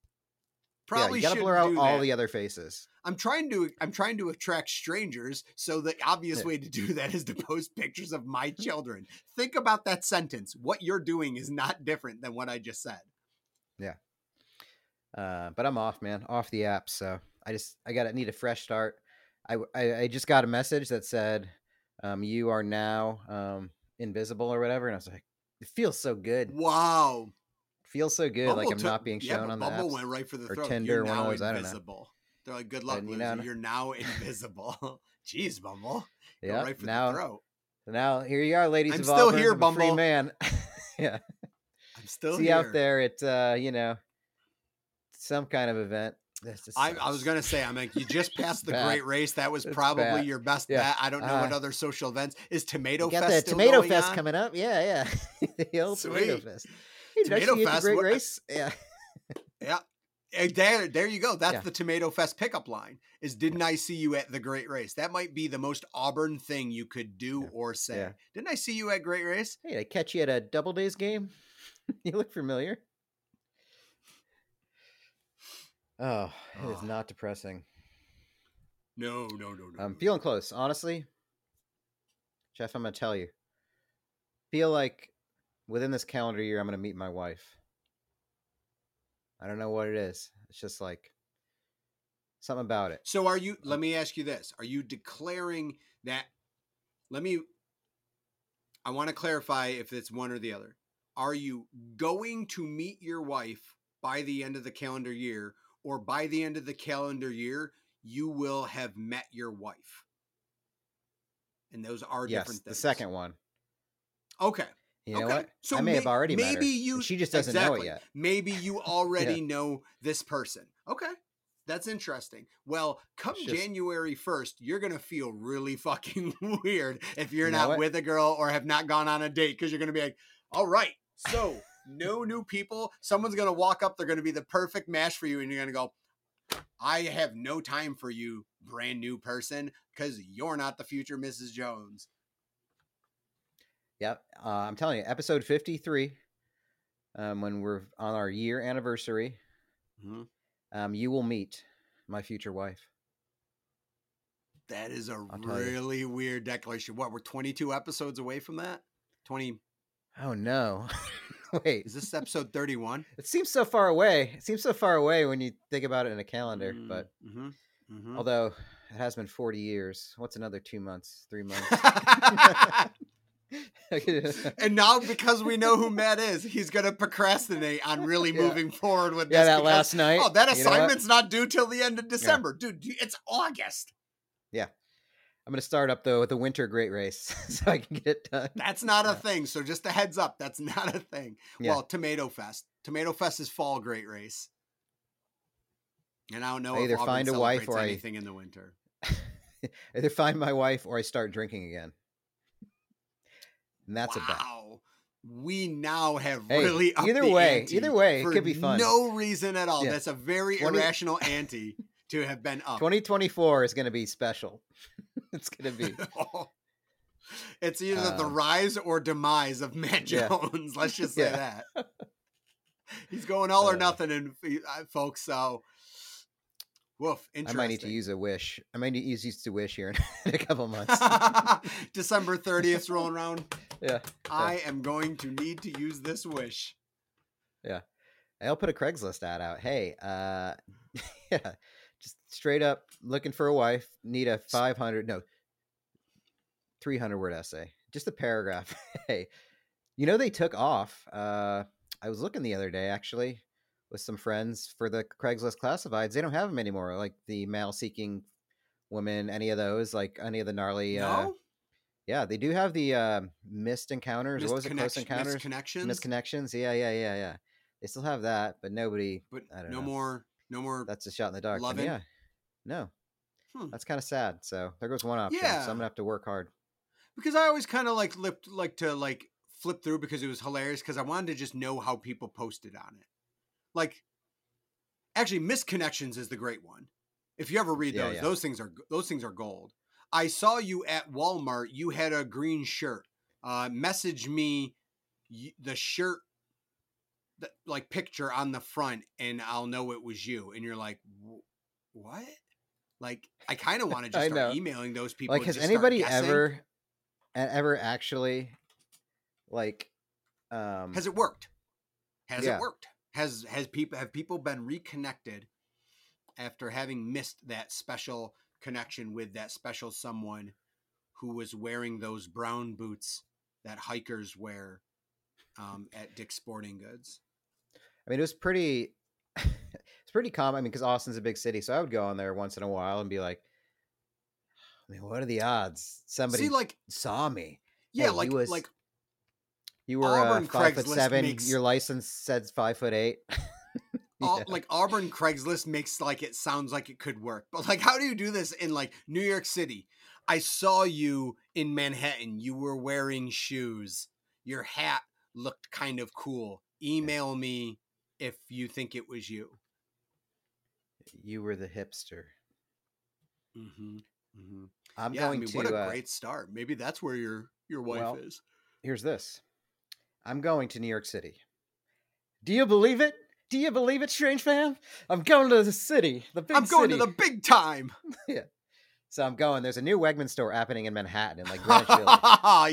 Speaker 2: Probably
Speaker 1: yeah, you gotta blur out all the other faces.
Speaker 2: I'm trying to I'm trying to attract strangers, so the obvious
Speaker 1: Yeah.
Speaker 2: way to do that is to post pictures of my mm-hmm. children. Think about that sentence. What you're doing is not different than what I just said.
Speaker 1: Uh, but I'm off, man, off the app. So I just I got to need a fresh start. I, I I just got a message that said, um, "You are now um invisible" or whatever, and I was like, it feels so good.
Speaker 2: Wow.
Speaker 1: feels so good, like I'm not being shown
Speaker 2: but
Speaker 1: on the
Speaker 2: Bumble
Speaker 1: apps.
Speaker 2: went right for the
Speaker 1: or
Speaker 2: throat.
Speaker 1: Tinder,
Speaker 2: you're now
Speaker 1: those, I don't know.
Speaker 2: invisible. They're like, good luck,
Speaker 1: And, you
Speaker 2: loser.
Speaker 1: know-
Speaker 2: You're now invisible. Jeez, Bumble.
Speaker 1: Yeah,
Speaker 2: right for
Speaker 1: now
Speaker 2: the throat.
Speaker 1: now here you are, ladies.
Speaker 2: I'm
Speaker 1: of
Speaker 2: still here,
Speaker 1: I'm a free
Speaker 2: Bumble.
Speaker 1: man. yeah,
Speaker 2: I'm still
Speaker 1: see
Speaker 2: here.
Speaker 1: out there at uh, you know some kind of event.
Speaker 2: I, I was gonna say, I'm like, you just passed the great race. That was
Speaker 1: It's
Speaker 2: probably
Speaker 1: bad.
Speaker 2: your best
Speaker 1: Yeah.
Speaker 2: bet. I don't know what
Speaker 1: Uh,
Speaker 2: other social events is. Tomato Fest
Speaker 1: tomato fest
Speaker 2: on?
Speaker 1: coming up. Yeah, yeah. the old tomato fest. Hey,
Speaker 2: Tomato Fest,
Speaker 1: Great
Speaker 2: what-
Speaker 1: race? Yeah.
Speaker 2: Yeah, Eh, there, there you go. That's
Speaker 1: Yeah.
Speaker 2: the Tomato Fest pickup line. Is didn't I see you at the Great Race? That might be the most Auburn thing you could do
Speaker 1: Yeah.
Speaker 2: or say. Didn't I see you at Great Race?
Speaker 1: Hey, did I catch you at a Doubledays game? you look familiar. Oh, it is not depressing.
Speaker 2: No, no, no, no.
Speaker 1: I'm feeling close, honestly. Jeff, I'm gonna tell you. Feel like within this calendar year, I'm gonna meet my wife. I don't know what it is. It's just like something about it.
Speaker 2: So are you let um, me ask you this. Are you declaring that let me I want to clarify if it's one or the other. Are you going to meet your wife by the end of the calendar year or by the end of the calendar year you will have met your wife? And those are
Speaker 1: yes,
Speaker 2: different things.
Speaker 1: the second one.
Speaker 2: Okay.
Speaker 1: You know
Speaker 2: okay.
Speaker 1: what?
Speaker 2: So
Speaker 1: I may have
Speaker 2: may-
Speaker 1: already met her,
Speaker 2: maybe you
Speaker 1: she just doesn't know it yet.
Speaker 2: Maybe you already know this person. Okay. That's interesting. Well, come
Speaker 1: just-
Speaker 2: January 1st, you're going to feel really fucking weird if you're
Speaker 1: You
Speaker 2: not with a girl or have not gone on a date because you're going to be like, all right, so no new people. Someone's going to walk up. They're going to be the perfect match for you. And you're going to go, I have no time for you, brand new person, because you're not the future Mrs. Jones.
Speaker 1: Yep. Uh, I'm telling you, episode 53, um, when we're on our year anniversary,
Speaker 2: Mhm.
Speaker 1: um, you will meet my future wife.
Speaker 2: That is a
Speaker 1: tell you.
Speaker 2: really weird declaration. What, we're 22 episodes away from that? 20.
Speaker 1: Oh no. Wait,
Speaker 2: Is this episode 31?
Speaker 1: it seems so far away. It seems so far away when you think about it in a calendar, but
Speaker 2: hmm hmm
Speaker 1: although it has been 40 years, what's another 2 months, 3 months?
Speaker 2: and now because we know who Matt is, he's going to procrastinate on really
Speaker 1: Yeah.
Speaker 2: moving forward with
Speaker 1: yeah,
Speaker 2: this.
Speaker 1: that
Speaker 2: because,
Speaker 1: last night.
Speaker 2: Oh, that
Speaker 1: you know
Speaker 2: assignment's not due till the end of December. Dude, it's August.
Speaker 1: I'm going to start up though with the winter great race so I can get it done.
Speaker 2: That's not a thing. So just a heads up, that's not a thing.
Speaker 1: Yeah.
Speaker 2: Well, Tomato Fest. Tomato Fest is fall great race. And I don't know
Speaker 1: I either
Speaker 2: Auburn
Speaker 1: find a wife or I-
Speaker 2: anything in the winter.
Speaker 1: Either find my wife or I start drinking again. And that's a bet.
Speaker 2: wow. We now have
Speaker 1: Hey,
Speaker 2: really
Speaker 1: either
Speaker 2: the
Speaker 1: way- either way, it could be fun.
Speaker 2: No reason at all.
Speaker 1: Yeah.
Speaker 2: That's a very
Speaker 1: 20
Speaker 2: irrational ante to have been up.
Speaker 1: 2024 is going to be special. It's going to be.
Speaker 2: it's either the
Speaker 1: Um,
Speaker 2: rise or demise of Matt
Speaker 1: yeah.
Speaker 2: Jones. Let's just say
Speaker 1: Yeah.
Speaker 2: that. He's going all or
Speaker 1: Uh,
Speaker 2: nothing, and uh, folks. So Woof.
Speaker 1: I might need to use a wish. I might need to use a wish here in a couple months.
Speaker 2: December 30th rolling around.
Speaker 1: yeah.
Speaker 2: I am going to need to use this wish.
Speaker 1: Yeah, I'll put a Craigslist ad out. Hey, uh, yeah, just straight up looking for a wife. Need a 500, no, 300 word essay. Just a paragraph. hey, you know, they took off. Uh, I was looking the other day actually with some friends for the Craigslist classifieds. They don't have them anymore. Like the male seeking women, any of those, like any of the gnarly. Uh,
Speaker 2: No?
Speaker 1: yeah, they do have the uh, missed encounters.
Speaker 2: Missed
Speaker 1: what was it? Close encounters.
Speaker 2: missed connections?
Speaker 1: Missed connections. Yeah, yeah, yeah, yeah. They still have that, but nobody.
Speaker 2: But
Speaker 1: I don't
Speaker 2: no
Speaker 1: know.
Speaker 2: more, no more.
Speaker 1: That's a shot in the dark.
Speaker 2: Loving?
Speaker 1: Yeah. No.
Speaker 2: Hmm.
Speaker 1: That's kind of sad. So there goes one option.
Speaker 2: Yeah.
Speaker 1: So I'm gonna have to work hard.
Speaker 2: because I always kind of like lipped, like to like flip through because it was hilarious because I wanted to just know how people posted on it. Like, actually, misconnections is the great one. If you ever read
Speaker 1: Yeah,
Speaker 2: those,
Speaker 1: yeah.
Speaker 2: those things are those things are gold. I saw you at Walmart. You had a green shirt. Uh, message me the shirt, the, like picture on the front, and I'll know it was you. And you're like, what? Like, I kind of want to just start emailing those people.
Speaker 1: Like, has anybody ever, ever actually, like, um,
Speaker 2: Has it worked? Has
Speaker 1: Yeah.
Speaker 2: it worked? Has has people have people been reconnected after having missed that special connection with that special someone who was wearing those brown boots that hikers wear um, at Dick's Sporting Goods?
Speaker 1: I mean, it was pretty. it's pretty common. I mean, because Austin's a big city, so I would go on there once in a while and be like, I mean, what are the odds somebody
Speaker 2: See, like
Speaker 1: saw me?
Speaker 2: yeah,
Speaker 1: Hey, he
Speaker 2: like
Speaker 1: was-
Speaker 2: like
Speaker 1: You were uh, five foot seven.
Speaker 2: makes-
Speaker 1: Your license says five foot eight. Yeah.
Speaker 2: like Auburn Craigslist makes like it sounds like it could work, but like how do you do this in like New York City? I saw you in Manhattan. You were wearing shoes. Your hat looked kind of cool. Email me if you think it was you.
Speaker 1: you were the hipster.
Speaker 2: Mm-hmm. Mm-hmm.
Speaker 1: I'm
Speaker 2: yeah,
Speaker 1: going
Speaker 2: I mean,
Speaker 1: to.
Speaker 2: what a
Speaker 1: uh,
Speaker 2: great start. Maybe that's where your your wife
Speaker 1: Well,
Speaker 2: is.
Speaker 1: here's this. I'm going to New York City. Do you believe it? Do you believe it, strange fan? I'm going to the city, the big
Speaker 2: I'm going
Speaker 1: city.
Speaker 2: to the big time. yeah.
Speaker 1: So I'm going. There's a new Wegman store happening in Manhattan, in like Greenwich Village.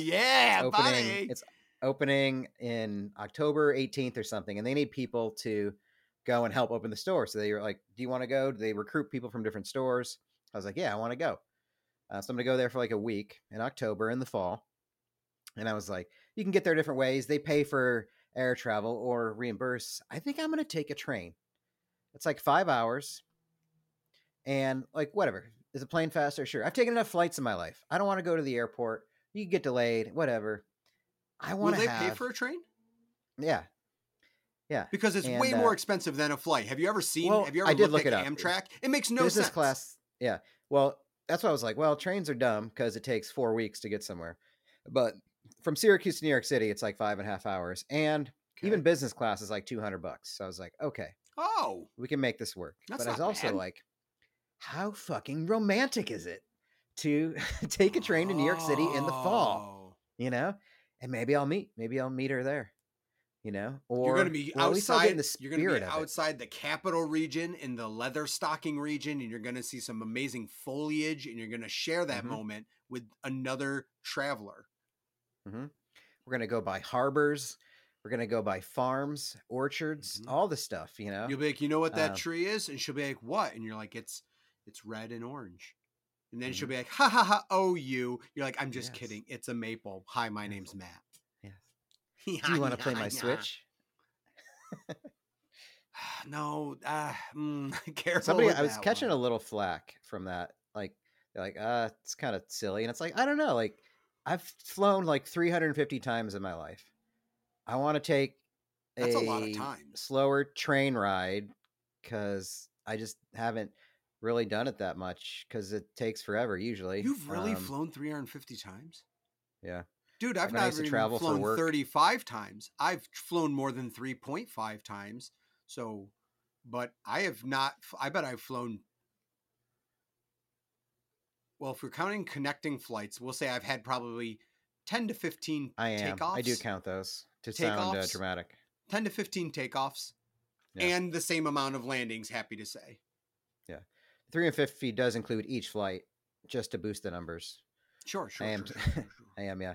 Speaker 2: yeah,
Speaker 1: It's opening.
Speaker 2: buddy.
Speaker 1: It's opening in October 18th or something, and they need people to go and help open the store. So they were like, "Do you want to go?" Do they recruit people from different stores? I was like, "Yeah, I want to go." Uh, so I'm gonna go there for like a week in October in the fall, and I was like, "You can get there different ways. They pay for air travel or reimburse. I think I'm gonna take a train. It's like five hours, and like whatever. Is a plane faster? Sure. I've taken enough flights in my life. I don't want to go to the airport. You get delayed, whatever. I
Speaker 2: Will
Speaker 1: want to
Speaker 2: they
Speaker 1: have,
Speaker 2: pay for a train?
Speaker 1: Yeah, yeah.
Speaker 2: Because it's
Speaker 1: And,
Speaker 2: way
Speaker 1: uh,
Speaker 2: more expensive than a flight. Have you ever seen?
Speaker 1: Well,
Speaker 2: have you ever
Speaker 1: I did
Speaker 2: looked
Speaker 1: look
Speaker 2: at
Speaker 1: it up.
Speaker 2: Amtrak? It makes no
Speaker 1: Business
Speaker 2: sense.
Speaker 1: class. Yeah. Well, that's why I was like, well, trains are dumb because it takes four weeks to get somewhere. But from Syracuse to New York City, it's like five and a half hours, and
Speaker 2: Okay.
Speaker 1: even business class is like two hundred bucks. So I was like, okay,
Speaker 2: oh,
Speaker 1: we can make this work.
Speaker 2: That's
Speaker 1: but I was also
Speaker 2: bad.
Speaker 1: like, how fucking romantic is it to take a train to New York City in the fall?
Speaker 2: Oh.
Speaker 1: You know, and maybe I'll meet, maybe I'll meet her there. You know, or
Speaker 2: You're going to be
Speaker 1: or at least I'll get in
Speaker 2: outside.
Speaker 1: the
Speaker 2: You're going to be outside the capital region in the Leatherstocking region, and you're going to see some amazing foliage, and you're going to share that
Speaker 1: Mhm.
Speaker 2: moment with another traveler. Mm-hmm.
Speaker 1: We're gonna go by harbors. We're gonna go by farms, orchards,
Speaker 2: Mhm.
Speaker 1: all the stuff. You know,
Speaker 2: You'll be like, you know what that
Speaker 1: Um,
Speaker 2: tree is, and she'll be like, what? And you're like, it's it's red and orange. And then she'll
Speaker 1: Mhm.
Speaker 2: be like, ha ha ha, oh you. You're like, I'm just
Speaker 1: Yes.
Speaker 2: kidding. It's a maple. Hi, my
Speaker 1: Yes.
Speaker 2: name's Matt.
Speaker 1: Yes. Do you want to play my Switch?
Speaker 2: No, uh, mm, careful.
Speaker 1: Somebody, I was catching
Speaker 2: one.
Speaker 1: a little flack from that. Like, they're like, uh, it's kind of silly, and it's like, I don't know. Like, I've flown like 350 times in my life. I want to take
Speaker 2: That's a lot of time.
Speaker 1: slower train ride because I just haven't really done it that much because it takes forever usually.
Speaker 2: You've really
Speaker 1: Um,
Speaker 2: flown 350 times?
Speaker 1: Yeah.
Speaker 2: Dude, I've not even
Speaker 1: travel
Speaker 2: flown 35 times. I've flown more than 3.5 times. So, but I have not, I bet I've flown. Well, if we're counting connecting flights, we'll say I've had probably 10 to 15
Speaker 1: I am.
Speaker 2: takeoffs.
Speaker 1: I do count those to sound uh,
Speaker 2: Takeoffs?
Speaker 1: dramatic.
Speaker 2: 10 to 15 takeoffs
Speaker 1: Yeah.
Speaker 2: and the same amount of landings, happy to say.
Speaker 1: Three and fifty does include each flight just to boost the numbers.
Speaker 2: Sure, sure.
Speaker 1: I am,
Speaker 2: sure, sure, sure,
Speaker 1: I am, yeah,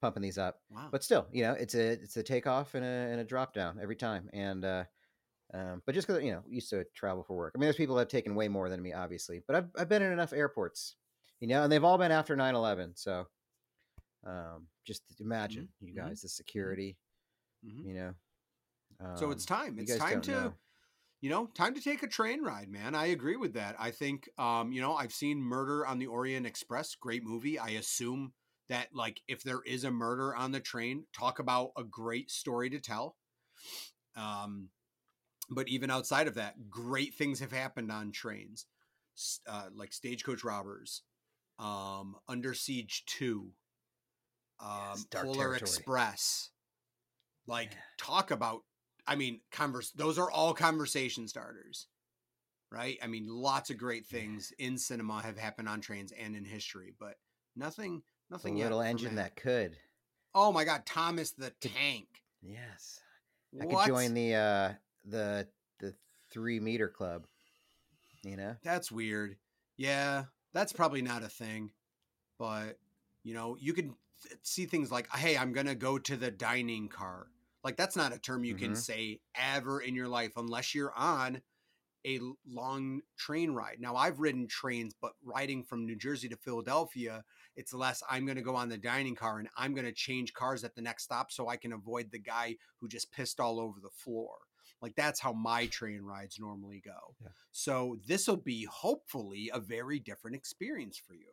Speaker 1: pumping these up.
Speaker 2: Wow.
Speaker 1: But still, you know, it's a it's a takeoff and a and a drop down every time. And uh, um, but just because you know, used to travel for work. I mean, there's people that have taken way more than me, obviously. But I've I've been in enough airports, you know, and they've all been after 9-11. So, um, just imagine you
Speaker 2: mhm,
Speaker 1: guys the security,
Speaker 2: Mhm.
Speaker 1: you know.
Speaker 2: so it's
Speaker 1: um,
Speaker 2: time. It's time to
Speaker 1: know.
Speaker 2: You know, time to take a train ride, man. I agree with that. I think, um, you know, I've seen Murder on the Orient Express, great movie. I assume that, like, if there is a murder on the train, talk about a great story to tell. Um, but even outside of that, great things have happened on trains, uh, like Stagecoach Robbers, um, Under Siege Two, um,
Speaker 1: Yes,
Speaker 2: Polar
Speaker 1: Territory.
Speaker 2: Express. Like,
Speaker 1: Yeah.
Speaker 2: talk about I mean, converse. Those are all conversation starters, right? I mean, lots of great things in cinema have happened on trains and in history, but nothing, nothing
Speaker 1: little engine that could.
Speaker 2: Oh my God, Thomas the Tank.
Speaker 1: Yes, I
Speaker 2: What?
Speaker 1: could join the uh the the three meter club. You know,
Speaker 2: That's weird. Yeah, that's probably not a thing, but you know, you can see things like, "Hey, I'm gonna go to the dining car." Like that's not a term you can
Speaker 1: Mhm.
Speaker 2: say ever in your life unless you're on a long train ride. Now, I've ridden trains, but riding from New Jersey to Philadelphia, it's less. I'm going to go on the dining car and I'm going to change cars at the next stop so I can avoid the guy who just pissed all over the floor. Like that's how my train rides normally go.
Speaker 1: Yeah.
Speaker 2: So this will be hopefully a very different experience for you.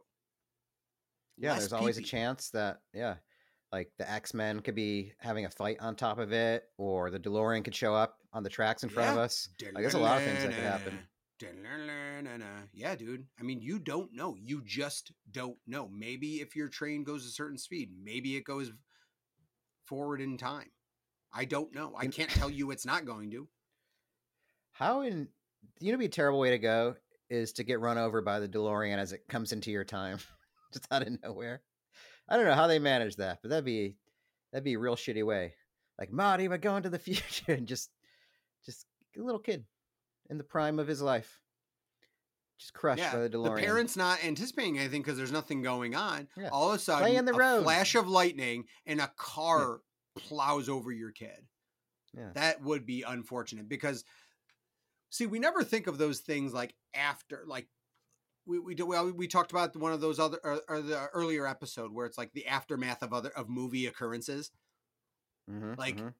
Speaker 1: yeah.
Speaker 2: Less
Speaker 1: there's always a
Speaker 2: pee-pee.
Speaker 1: chance that yeah, like the X Men could be having a fight on top of it, or the DeLorean could show up on the tracks in front of us. Like, there's a lot of things that could happen.
Speaker 2: Yeah, dude. I mean, you don't know. You just don't know. Maybe if your train goes a certain speed, maybe it goes forward in time. I don't know. I can't tell you it's not going to.
Speaker 1: How in you know, be a terrible way to go is to get run over by the DeLorean as it comes into your time, just out of nowhere. I don't know how they manage that, but that'd be that'd be a real shitty way. Like Marty, we're going to the future, and just just a little kid in the prime of his life, just crushed
Speaker 2: yeah,
Speaker 1: by the DeLorean.
Speaker 2: the parents not anticipating anything because there's nothing going on.
Speaker 1: Yeah.
Speaker 2: All of a sudden,
Speaker 1: in the
Speaker 2: a
Speaker 1: road.
Speaker 2: flash of lightning and a car plows over your kid.
Speaker 1: yeah.
Speaker 2: that would be unfortunate because see we never think of those things like after like we we do well, we talked about one of those other or, or the earlier episode where it's like the aftermath of other of movie occurrences.
Speaker 1: Mhm,
Speaker 2: like,
Speaker 1: mhm.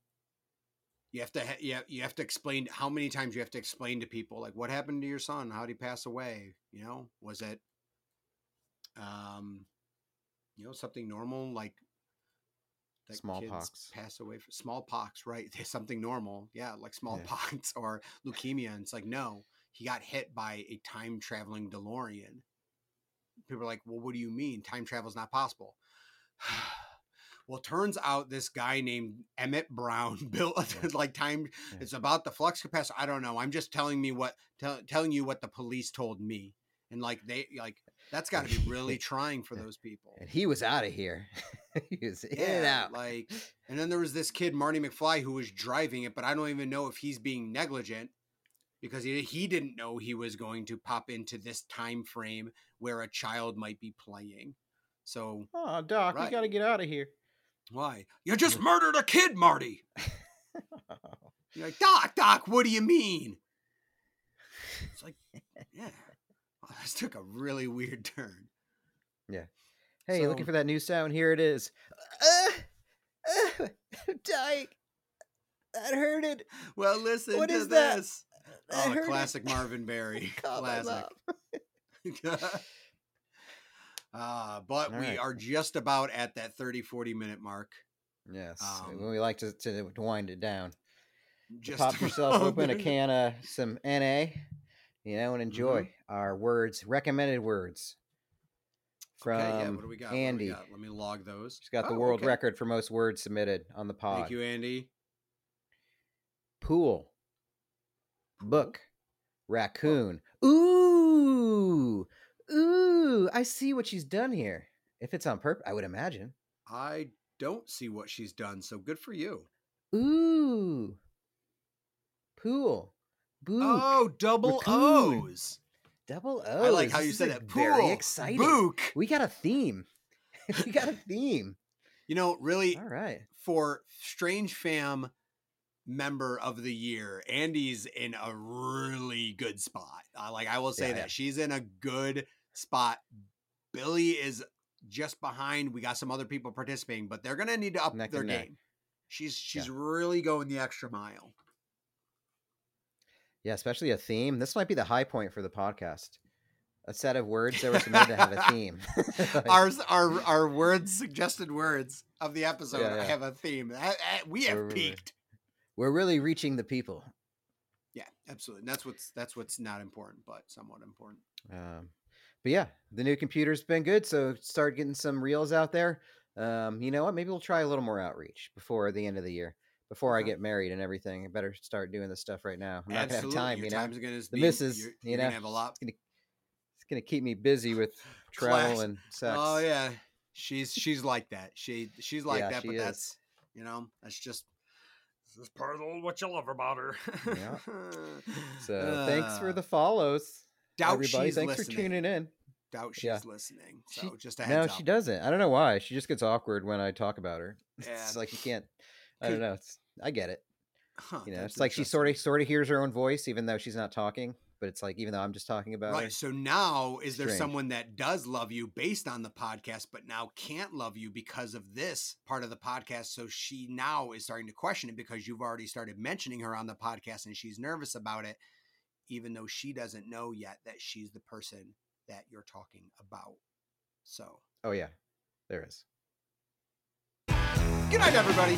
Speaker 2: you have to ha- you, have, you have to explain how many times you have to explain to people like what happened to your son? How did he pass away? You know was it um you know something normal like that kids
Speaker 1: Smallpox.
Speaker 2: pass away from smallpox right? Something normal yeah like smallpox or leukemia and it's like no he got hit by a time traveling delorean. People are like well what do you mean? Time travel is not possible. Well turns out this guy named emmett brown built
Speaker 1: Yeah.
Speaker 2: like time
Speaker 1: Yeah.
Speaker 2: it's about the flux capacitor i don't know. I'm just telling me what tell, telling you what the police told me. And like they like that's got to be really trying for those people.
Speaker 1: And he was out of here. he was in and out.
Speaker 2: like and then there was this kid marty mcfly who was driving it but i don't even know if he's being negligent because he, he didn't know he was going to pop into this time frame where a child might be playing so
Speaker 1: oh, Doc,
Speaker 2: Right.
Speaker 1: you got to get out of here.
Speaker 2: why you just murdered a kid marty You're like, Doc, Doc, what do you mean? It's like, yeah. Oh, this took a really weird turn. Yeah.
Speaker 1: Hey, you looking for that new sound? Here it is. Uh, uh, dying. That hurted.
Speaker 2: Well, listen
Speaker 1: What
Speaker 2: to
Speaker 1: is
Speaker 2: this.
Speaker 1: That
Speaker 2: Oh,
Speaker 1: hurted.
Speaker 2: classic Marvin Berry.
Speaker 1: Call
Speaker 2: classic. uh, but
Speaker 1: All
Speaker 2: we
Speaker 1: right.
Speaker 2: are just about at that 30, 40 minute mark.
Speaker 1: Yes,
Speaker 2: Um,
Speaker 1: when we like to, to to wind it down. You
Speaker 2: Just
Speaker 1: pop yourself open a can of some NA, you know, and enjoy
Speaker 2: Mm-hmm.
Speaker 1: our words, recommended words from
Speaker 2: Okay, yeah, what do we got? What do we
Speaker 1: Andy.
Speaker 2: got? Let me log those.
Speaker 1: She's got the
Speaker 2: Oh,
Speaker 1: world
Speaker 2: okay.
Speaker 1: record for most words submitted on the pod.
Speaker 2: Thank you, Andy.
Speaker 1: Pool, book, raccoon. Ooh, ooh! I see what she's done here. If it's on purpose, I would imagine.
Speaker 2: I don't see what she's done, so good for you.
Speaker 1: Ooh, pool, book.
Speaker 2: Oh, double
Speaker 1: Raccoon.
Speaker 2: O's.
Speaker 1: Double O.
Speaker 2: I like how you
Speaker 1: is,
Speaker 2: said it.
Speaker 1: Very exciting.
Speaker 2: Book.
Speaker 1: We got a theme. we got a theme.
Speaker 2: You know, really,
Speaker 1: All right.
Speaker 2: for Strange Fam member of the year, Andy's in a really good spot. Uh, like I will say
Speaker 1: Yeah,
Speaker 2: that
Speaker 1: yeah.
Speaker 2: she's in a good spot. Billy is just behind. We got some other people participating, but they're gonna need to up
Speaker 1: Neck
Speaker 2: their
Speaker 1: neck.
Speaker 2: game. She's she's really going the extra mile.
Speaker 1: Yeah, especially a theme. This might be the high point for the podcast. A set of words that were submitted to have a theme. Like,
Speaker 2: our our our words suggested words of the episode
Speaker 1: Yeah, yeah.
Speaker 2: have a theme. That- that- we have peaked.
Speaker 1: We're really reaching the people.
Speaker 2: Yeah, absolutely. And that's what's that's what's not important, but somewhat important.
Speaker 1: Um, but yeah, the new computer's been good. So start getting some reels out there. Um, you know what? Maybe we'll try a little more outreach before the end of the year. Before I get married and everything, I better start doing this stuff right now. I'm not gonna have
Speaker 2: Absolutely.
Speaker 1: time.
Speaker 2: Your
Speaker 1: You know,
Speaker 2: time's gonna
Speaker 1: The
Speaker 2: be-
Speaker 1: missus,
Speaker 2: you're,
Speaker 1: you
Speaker 2: you're
Speaker 1: know,
Speaker 2: gonna have a lot.
Speaker 1: it's gonna keep me busy with travel and sex.
Speaker 2: Oh yeah, she's she's like that. She she's like
Speaker 1: Yeah,
Speaker 2: that, but
Speaker 1: is.
Speaker 2: that's you know that's just
Speaker 5: is part of the- what you love about her.
Speaker 1: Yeah. So thanks for
Speaker 2: Uh,
Speaker 1: the follows,
Speaker 2: doubt
Speaker 1: everybody. Thanks
Speaker 2: listening.
Speaker 1: for tuning in.
Speaker 2: Doubt she's
Speaker 1: Yeah.
Speaker 2: listening.
Speaker 1: She-
Speaker 2: just a
Speaker 1: No,
Speaker 2: heads
Speaker 1: she doesn't. I don't know why. She just gets awkward when I talk about her.
Speaker 2: Yeah.
Speaker 1: It's like you can't. I don't know. It's, I get it.
Speaker 2: Huh,
Speaker 1: You know, it's like she sort of sort of hears her own voice, even though she's not talking. But it's like even though I'm just talking about her.
Speaker 2: Right. So now, is there
Speaker 1: Strange.
Speaker 2: someone that does love you based on the podcast, but now can't love you because of this part of the podcast? So she now is starting to question it because you've already started mentioning her on the podcast and she's nervous about it, even though she doesn't know yet that she's the person that you're talking about. So,
Speaker 1: Oh yeah, there is.
Speaker 2: good night, everybody.